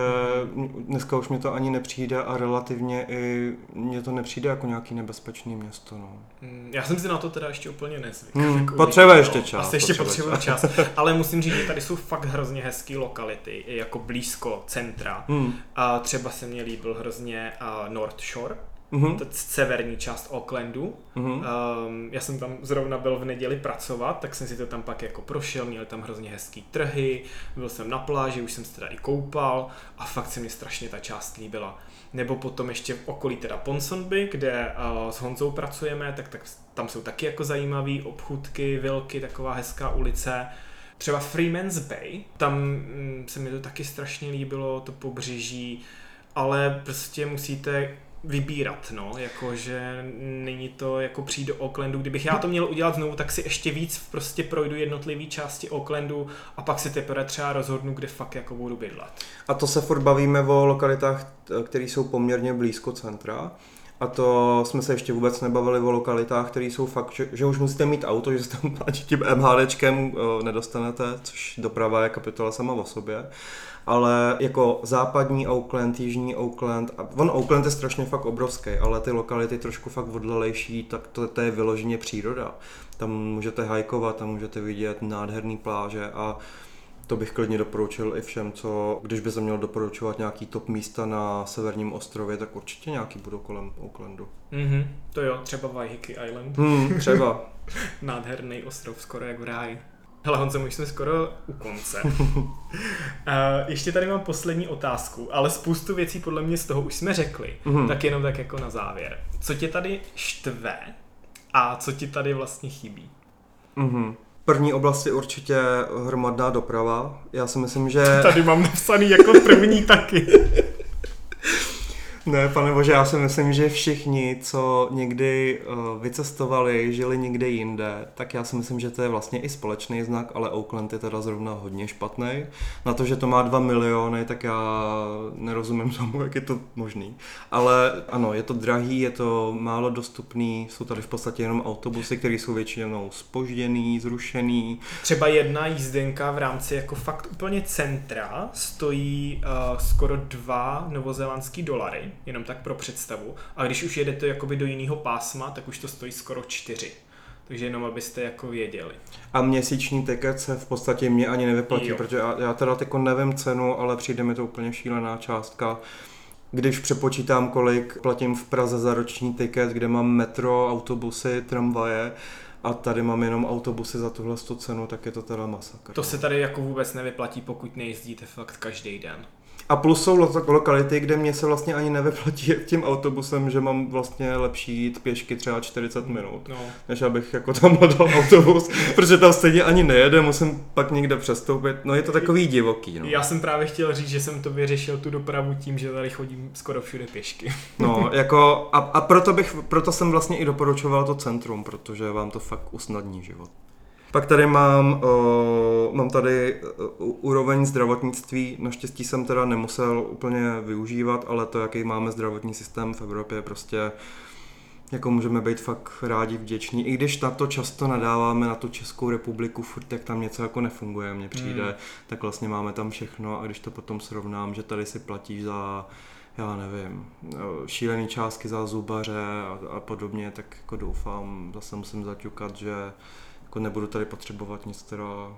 dneska už mi to ani nepřijde a relativně i mně to nepřijde jako nějaký nebezpečný město. No. Mm, já jsem si na to teda ještě úplně nezvyk. Hmm, potřebuje ještě čas. Asi ještě potřebuje čas. čas. Ale musím říct, že tady jsou fakt hrozně hezké lokality, jako blízko centra. Hmm. A třeba se mně líbil hrozně North Shore, mm-hmm. severní část Aucklandu. Mm-hmm. Um, já jsem tam zrovna byl v neděli pracovat, tak jsem si to tam pak jako prošel, měli tam hrozně hezký trhy, byl jsem na pláži, už jsem se teda i koupal a fakt se mi strašně ta část líbila. Nebo potom ještě v okolí teda Ponsonby, kde uh, s Honzou pracujeme, tak, tak tam jsou taky jako zajímavé obchůdky, vilky, taková hezká ulice. Třeba Freeman's Bay, tam mm, se mi to taky strašně líbilo, to pobřeží, ale prostě musíte vybírat, no, jakože není to jako přijít do Aucklandu. Kdybych já to měl udělat znovu, tak si ještě víc prostě projdu jednotlivé části Aucklandu a pak si teprve třeba rozhodnu, kde fakt jako budu bydlet. A to se furt bavíme o lokalitách, které jsou poměrně blízko centra. A to jsme se ještě vůbec nebavili o lokalitách, které jsou fakt, že, že už musíte mít auto, že se tam tím MHDčkem eh, nedostanete, což doprava je kapitola sama o sobě ale jako západní Oakland, jižní Oakland, a on Oakland je strašně fakt obrovský, ale ty lokality trošku fakt odlalejší, tak to, to je vyloženě příroda. Tam můžete hajkovat, tam můžete vidět nádherný pláže a to bych klidně doporučil i všem, co, když by se měl doporučovat nějaký top místa na severním ostrově, tak určitě nějaký budou kolem Oaklandu. Mm-hmm, to jo, třeba Waiheke Island. Hmm, třeba. Nádherný ostrov, skoro jak v ráji. Hele Honzo, už jsme skoro u konce. uh, ještě tady mám poslední otázku, ale spoustu věcí podle mě z toho už jsme řekli, mm-hmm. tak jenom tak jako na závěr. Co tě tady štve a co ti tady vlastně chybí? Mm-hmm. První oblast je určitě hromadná doprava. Já si myslím, že... Tady mám napsaný jako první taky. Ne, pane bože, já si myslím, že všichni, co někdy uh, vycestovali, žili někde jinde, tak já si myslím, že to je vlastně i společný znak, ale Oakland je teda zrovna hodně špatný. Na to, že to má dva miliony, tak já nerozumím tomu, jak je to možný. Ale ano, je to drahý, je to málo dostupný, jsou tady v podstatě jenom autobusy, které jsou většinou spožděný, zrušený. Třeba jedna jízdenka v rámci jako fakt úplně centra stojí uh, skoro dva novozélandský dolary jenom tak pro představu. A když už jedete jakoby do jiného pásma, tak už to stojí skoro čtyři. Takže jenom abyste jako věděli. A měsíční tiket se v podstatě mě ani nevyplatí, jo. protože já, já teda teď nevím cenu, ale přijde mi to úplně šílená částka. Když přepočítám, kolik platím v Praze za roční tiket, kde mám metro, autobusy, tramvaje, a tady mám jenom autobusy za tuhle cenu, tak je to teda masakr. To se tady jako vůbec nevyplatí, pokud nejezdíte fakt každý den. A plus jsou lokality, kde mě se vlastně ani nevyplatí tím autobusem, že mám vlastně lepší jít pěšky třeba 40 minut, no. než abych jako tam dal autobus, protože tam stejně ani nejede, musím pak někde přestoupit. No je to takový divoký. No. Já jsem právě chtěl říct, že jsem to vyřešil tu dopravu tím, že tady chodím skoro všude pěšky. No, jako a, a proto, bych, proto jsem vlastně i doporučoval to centrum, protože vám to fakt usnadní život. Pak tady mám, uh, mám tady uh, úroveň zdravotnictví. Naštěstí jsem teda nemusel úplně využívat, ale to, jaký máme zdravotní systém v Evropě, prostě jako můžeme být fakt rádi, vděční. I když na to často nadáváme na tu Českou republiku, furt jak tam něco jako nefunguje, mně přijde, hmm. tak vlastně máme tam všechno a když to potom srovnám, že tady si platíš za já nevím, šílený částky za zubaře a, a podobně, tak jako doufám, zase musím zaťukat, že jako nebudu tady potřebovat nic teda uh,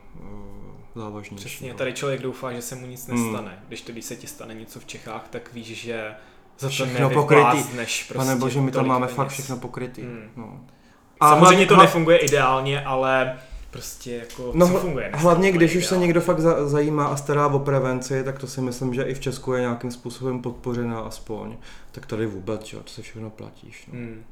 závažnějšího. Přesně, tady člověk doufá, že se mu nic hmm. nestane. Hmm. Když to, když se ti stane něco v Čechách, tak víš, že za to všechno pokrytý. Prostě Pane bože, my tam máme peněz. fakt všechno pokrytý. Hmm. No. Samozřejmě to nefunguje ideálně, ale prostě jako No, co funguje? dneska hlavně když už se někdo fakt za, zajímá a stará o prevenci, tak to si myslím, že i v Česku je nějakým způsobem podpořená aspoň. Tak tady vůbec, že jo, to se všechno platíš. No. Hmm.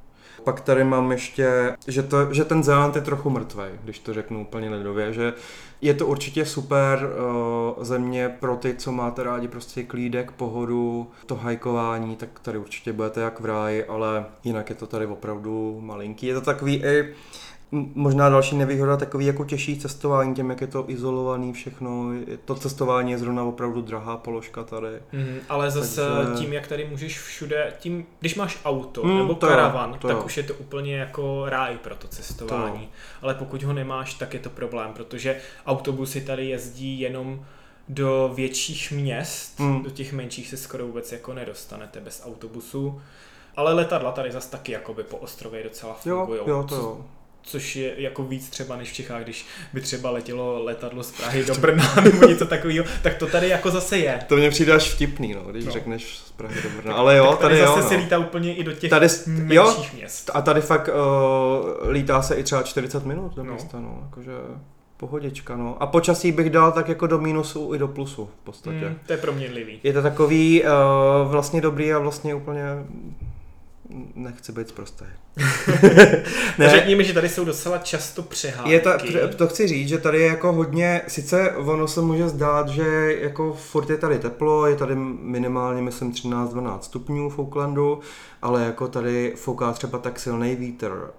Pak tady mám ještě, že, to, že ten Zéland je trochu mrtvej, když to řeknu úplně lidově, že je to určitě super uh, země pro ty, co máte rádi prostě klídek, pohodu, to hajkování, tak tady určitě budete jak v ráji, ale jinak je to tady opravdu malinký. Je to takový i Možná další nevýhoda takový jako těžší cestování, tím jak je to izolovaný všechno, to cestování je zrovna opravdu drahá položka tady. Mhm, ale zase Takže- tím, jak tady můžeš všude, tím, když máš auto Hmm, nebo to jo, karavan, to tak jo. už je to úplně jako ráj pro to cestování. Ale pokud ho nemáš, tak je to problém, protože autobusy tady jezdí jenom do větších měst, Hmm. do těch menších se skoro vůbec jako nedostanete bez autobusu. Ale letadla tady zase taky jakoby po ostrově docela Jo, fungují. jo, to jo. Což je jako víc třeba než v Čechách, když by třeba letělo letadlo z Prahy do Brna nebo něco takového, tak to tady jako zase je. To mně přijde až vtipný, no, když No. řekneš z Prahy do Brna. Ale jo, tak tady, tady, zase jo, se no. lítá úplně i do těch Tady, menších jo, měst. a tady fakt uh, lítá se i třeba 40 minut do No. města, no, jakože pohodička, no. A počasí bych dal tak jako do mínusu i do plusu v podstatě. Hmm, to je proměnlivý. Je to takový uh, vlastně dobrý a vlastně úplně nechci být zprostý. Ne. Řekni mi, že tady jsou docela často přehádky. Je ta, to chci říct, že tady je jako hodně, sice ono se může zdát, že jako furt je tady teplo, je tady minimálně myslím 13-12 stupňů v Oaklandu, ale jako tady fouká třeba tak silný vítr,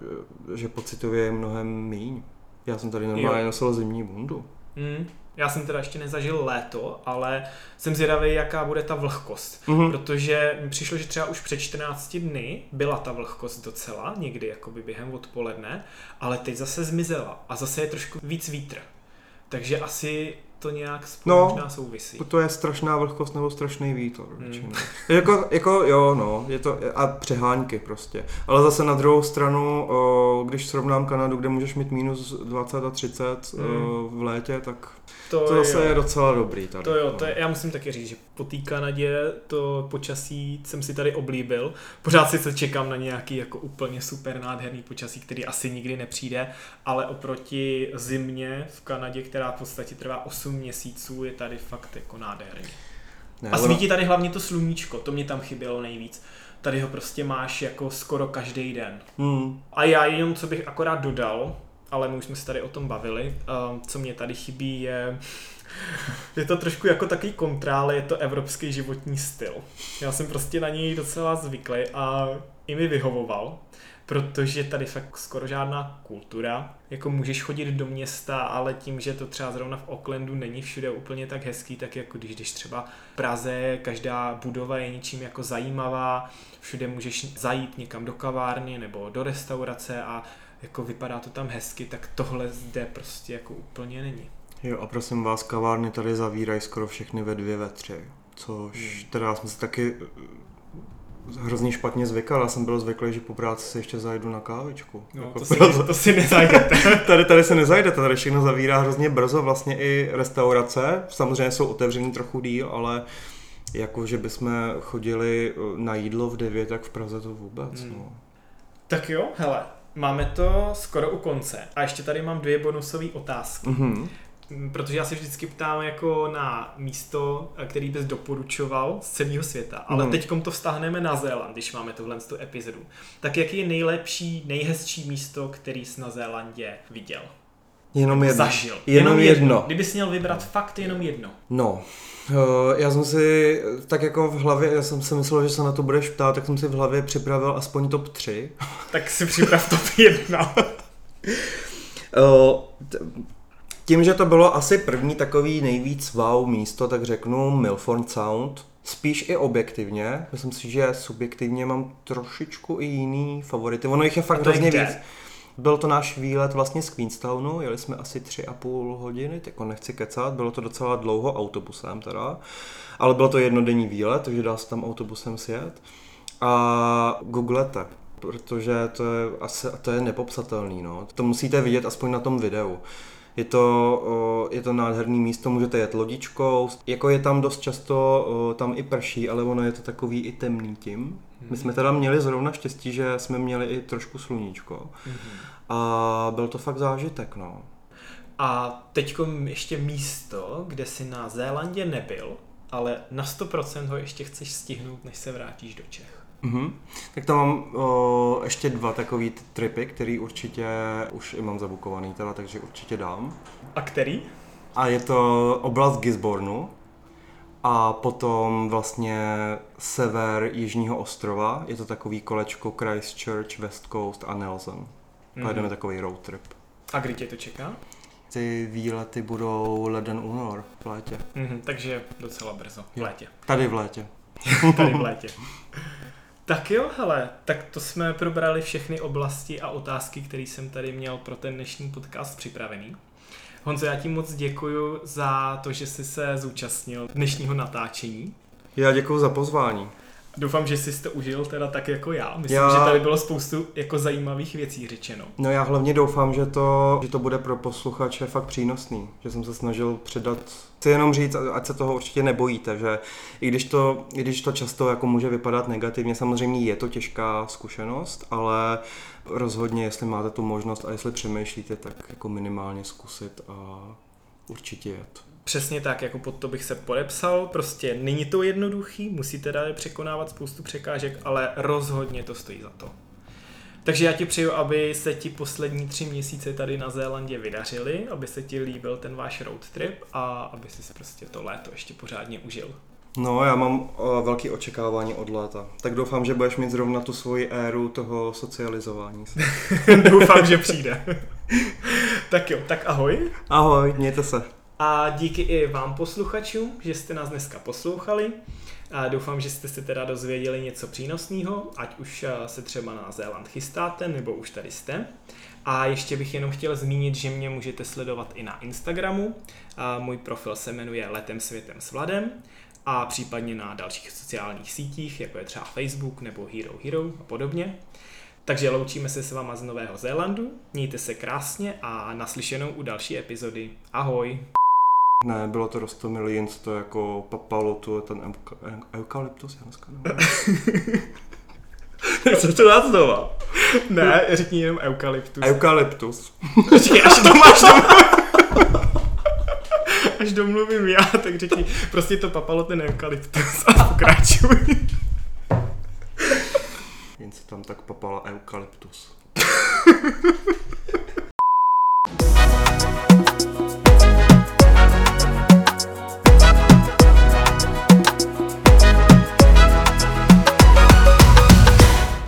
že pocitově je mnohem míň. Já jsem tady normálně Jo. nosil zimní bundu. Hmm. Já jsem teda ještě nezažil léto, ale jsem zvědavý, jaká bude ta vlhkost. Mhm. Protože mi přišlo, že třeba už před 14 dny byla ta vlhkost docela, někdy jakoby během odpoledne, ale teď zase zmizela a zase je trošku víc vítr. Takže asi to nějak spolu No. možná souvisí. To je strašná vlhkost nebo strašný vítr. Hmm. Jako, jako, jo, no, je to, a přehánky prostě. Ale zase na druhou stranu, když srovnám Kanadu, kde můžeš mít minus 20 a 30 Hmm. v létě, tak To, to zase jo. je docela dobrý tady. To jo, no. to je, já musím taky říct, že po té Kanadě to počasí jsem si tady oblíbil. Pořád si se čekám na nějaký jako úplně super nádherný počasí, který asi nikdy nepřijde, ale oproti zimě v Kanadě, která v podstatě trvá 8 měsíců, je tady fakt jako nádherný. Ne, A svítí tady hlavně to sluníčko, to mě tam chybělo nejvíc. Tady ho prostě máš jako skoro každý den. Hmm. A já jenom, co bych akorát dodal, ale my už jsme se tady o tom bavili, um, co mě tady chybí je, je to trošku jako takový kontra, ale je to evropský životní styl. Já jsem prostě na něj docela zvyklý a i mi vyhovoval, protože tady fakt skoro žádná kultura. Jako můžeš chodit do města, ale tím, že to třeba zrovna v Aucklandu není všude úplně tak hezký, tak jako když jdeš třeba v Praze, každá budova je něčím jako zajímavá, všude můžeš zajít někam do kavárny nebo do restaurace a jako vypadá to tam hezky, tak tohle zde prostě jako úplně není. Jo a prosím vás, kavárny tady zavírají skoro všechny ve dvě, ve tři. Což Hmm. teda jsem si taky hrozně špatně zvykal. Já jsem byl zvyklý, že po práci si ještě zajdu na kávičku. No, Jako to, si, proto- to si nezajdete. Tady, tady se nezajdete, tady všechno zavírá hrozně brzo, vlastně i restaurace, samozřejmě jsou otevřený trochu díl, ale jako, že bychom chodili eh, na jídlo v 9, tak v Praze to vůbec, Hmm. no. tak jo, hele, máme to skoro u konce a ještě tady mám dvě bonusové otázky. Mhm. Mm, protože já se vždycky ptám jako na místo, eh, který bys doporučoval z celého světa, ale mm. teďkom to vztahneme na Zéland, když máme tuhle tu epizodu. Tak jaký je nejlepší, nejhezčí místo, který jsi na Zélandě viděl? Jenom jako jedno. Zažil. Jenom, jenom jedno. jedno. Kdyby jsi měl vybrat fakt jenom jedno. No, eh, já jsem si tak jako v hlavě, já jsem si myslel, že se na to budeš ptát, tak jsem si v hlavě připravil aspoň top 3. Tak si připrav top 1. Tím, že to bylo asi první takový nejvíc wow místo, tak řeknu Milford Sound. Spíš i objektivně, myslím si, že subjektivně mám trošičku i jiný favority. Ono jich je fakt hrozně víc. Byl to náš výlet vlastně z Queenstownu, jeli jsme asi tři a půl hodiny, tak nechci kecat, bylo to docela dlouho autobusem teda, ale byl to jednodenní výlet, takže dá se tam autobusem sjet. A googlete protože to je, asi, to je nepopsatelný. No. To musíte vidět aspoň na tom videu. Je to, je to nádherný místo, můžete jet lodičkou, jako je tam dost často, tam i prší, ale ono je to takový i temný tím. My jsme teda měli zrovna štěstí, že jsme měli i trošku sluníčko. A byl to fakt zážitek, no. A teď ještě místo, kde si na Zélandě nebyl, ale na 100% ho ještě chceš stihnout, než se vrátíš do Čech. Mm-hmm. Tak tam mám o, ještě dva takový tripy, který určitě už i mám zabukovaný, teda, takže určitě dám. A který? A je to oblast Gisbornu a potom vlastně sever Jižního ostrova. Je to takový kolečko Christchurch, West Coast a Nelson. Mm-hmm. Pojedeme takový road trip. A kdy tě to čeká? Ty výlety budou leden únor v létě. Mm-hmm, takže docela brzo, v létě. Tady v létě. Tady v létě. Tak jo, hele, tak to jsme probrali všechny oblasti a otázky, které jsem tady měl pro ten dnešní podcast připravený. Honzo, já ti moc děkuji za to, že jsi se zúčastnil dnešního natáčení. Já děkuji za pozvání. Doufám, že jsi to užil teda tak jako já. Myslím, já... že tady bylo spoustu jako zajímavých věcí řečeno. No já hlavně doufám, že to, že to bude pro posluchače fakt přínosný. Že jsem se snažil předat, chci jenom říct, ať se toho určitě nebojíte, že i když to, i když to často jako může vypadat negativně, samozřejmě je to těžká zkušenost, ale rozhodně, jestli máte tu možnost a jestli přemýšlíte, tak jako minimálně zkusit a určitě jet. Přesně tak, jako pod to bych se podepsal, prostě není to jednoduchý, musíte dále překonávat spoustu překážek, ale rozhodně to stojí za to. Takže já ti přeju, aby se ti poslední tři měsíce tady na Zélandě vydařili, aby se ti líbil ten váš road trip a aby si prostě to léto ještě pořádně užil. No, já mám uh, velké očekávání od léta. Tak doufám, že budeš mít zrovna tu svoji éru toho socializování se. doufám, že přijde. tak jo, tak ahoj. Ahoj, mějte se. A díky i vám posluchačům, že jste nás dneska poslouchali. A doufám, že jste se teda dozvěděli něco přínosného, ať už se třeba na Zéland chystáte, nebo už tady jste. A ještě bych jenom chtěl zmínit, že mě můžete sledovat i na Instagramu. A můj profil se jmenuje Letem světem s Vladem a případně na dalších sociálních sítích, jako je třeba Facebook nebo Hero Hero a podobně. Takže loučíme se s váma z Nového Zélandu, mějte se krásně a naslyšenou u další epizody. Ahoj! Ne, bylo to Rostomiliens, to jako papalo, to je ten eukalyptus, já dneska Co to dát znova? Ne, řekni jenom eukalyptus. Eukalyptus. Počkej, až to máš. Až domluvím já, tak řekni, prostě to papalo ten eukalyptus a pokračuj. Jen se tam tak papala eukalyptus.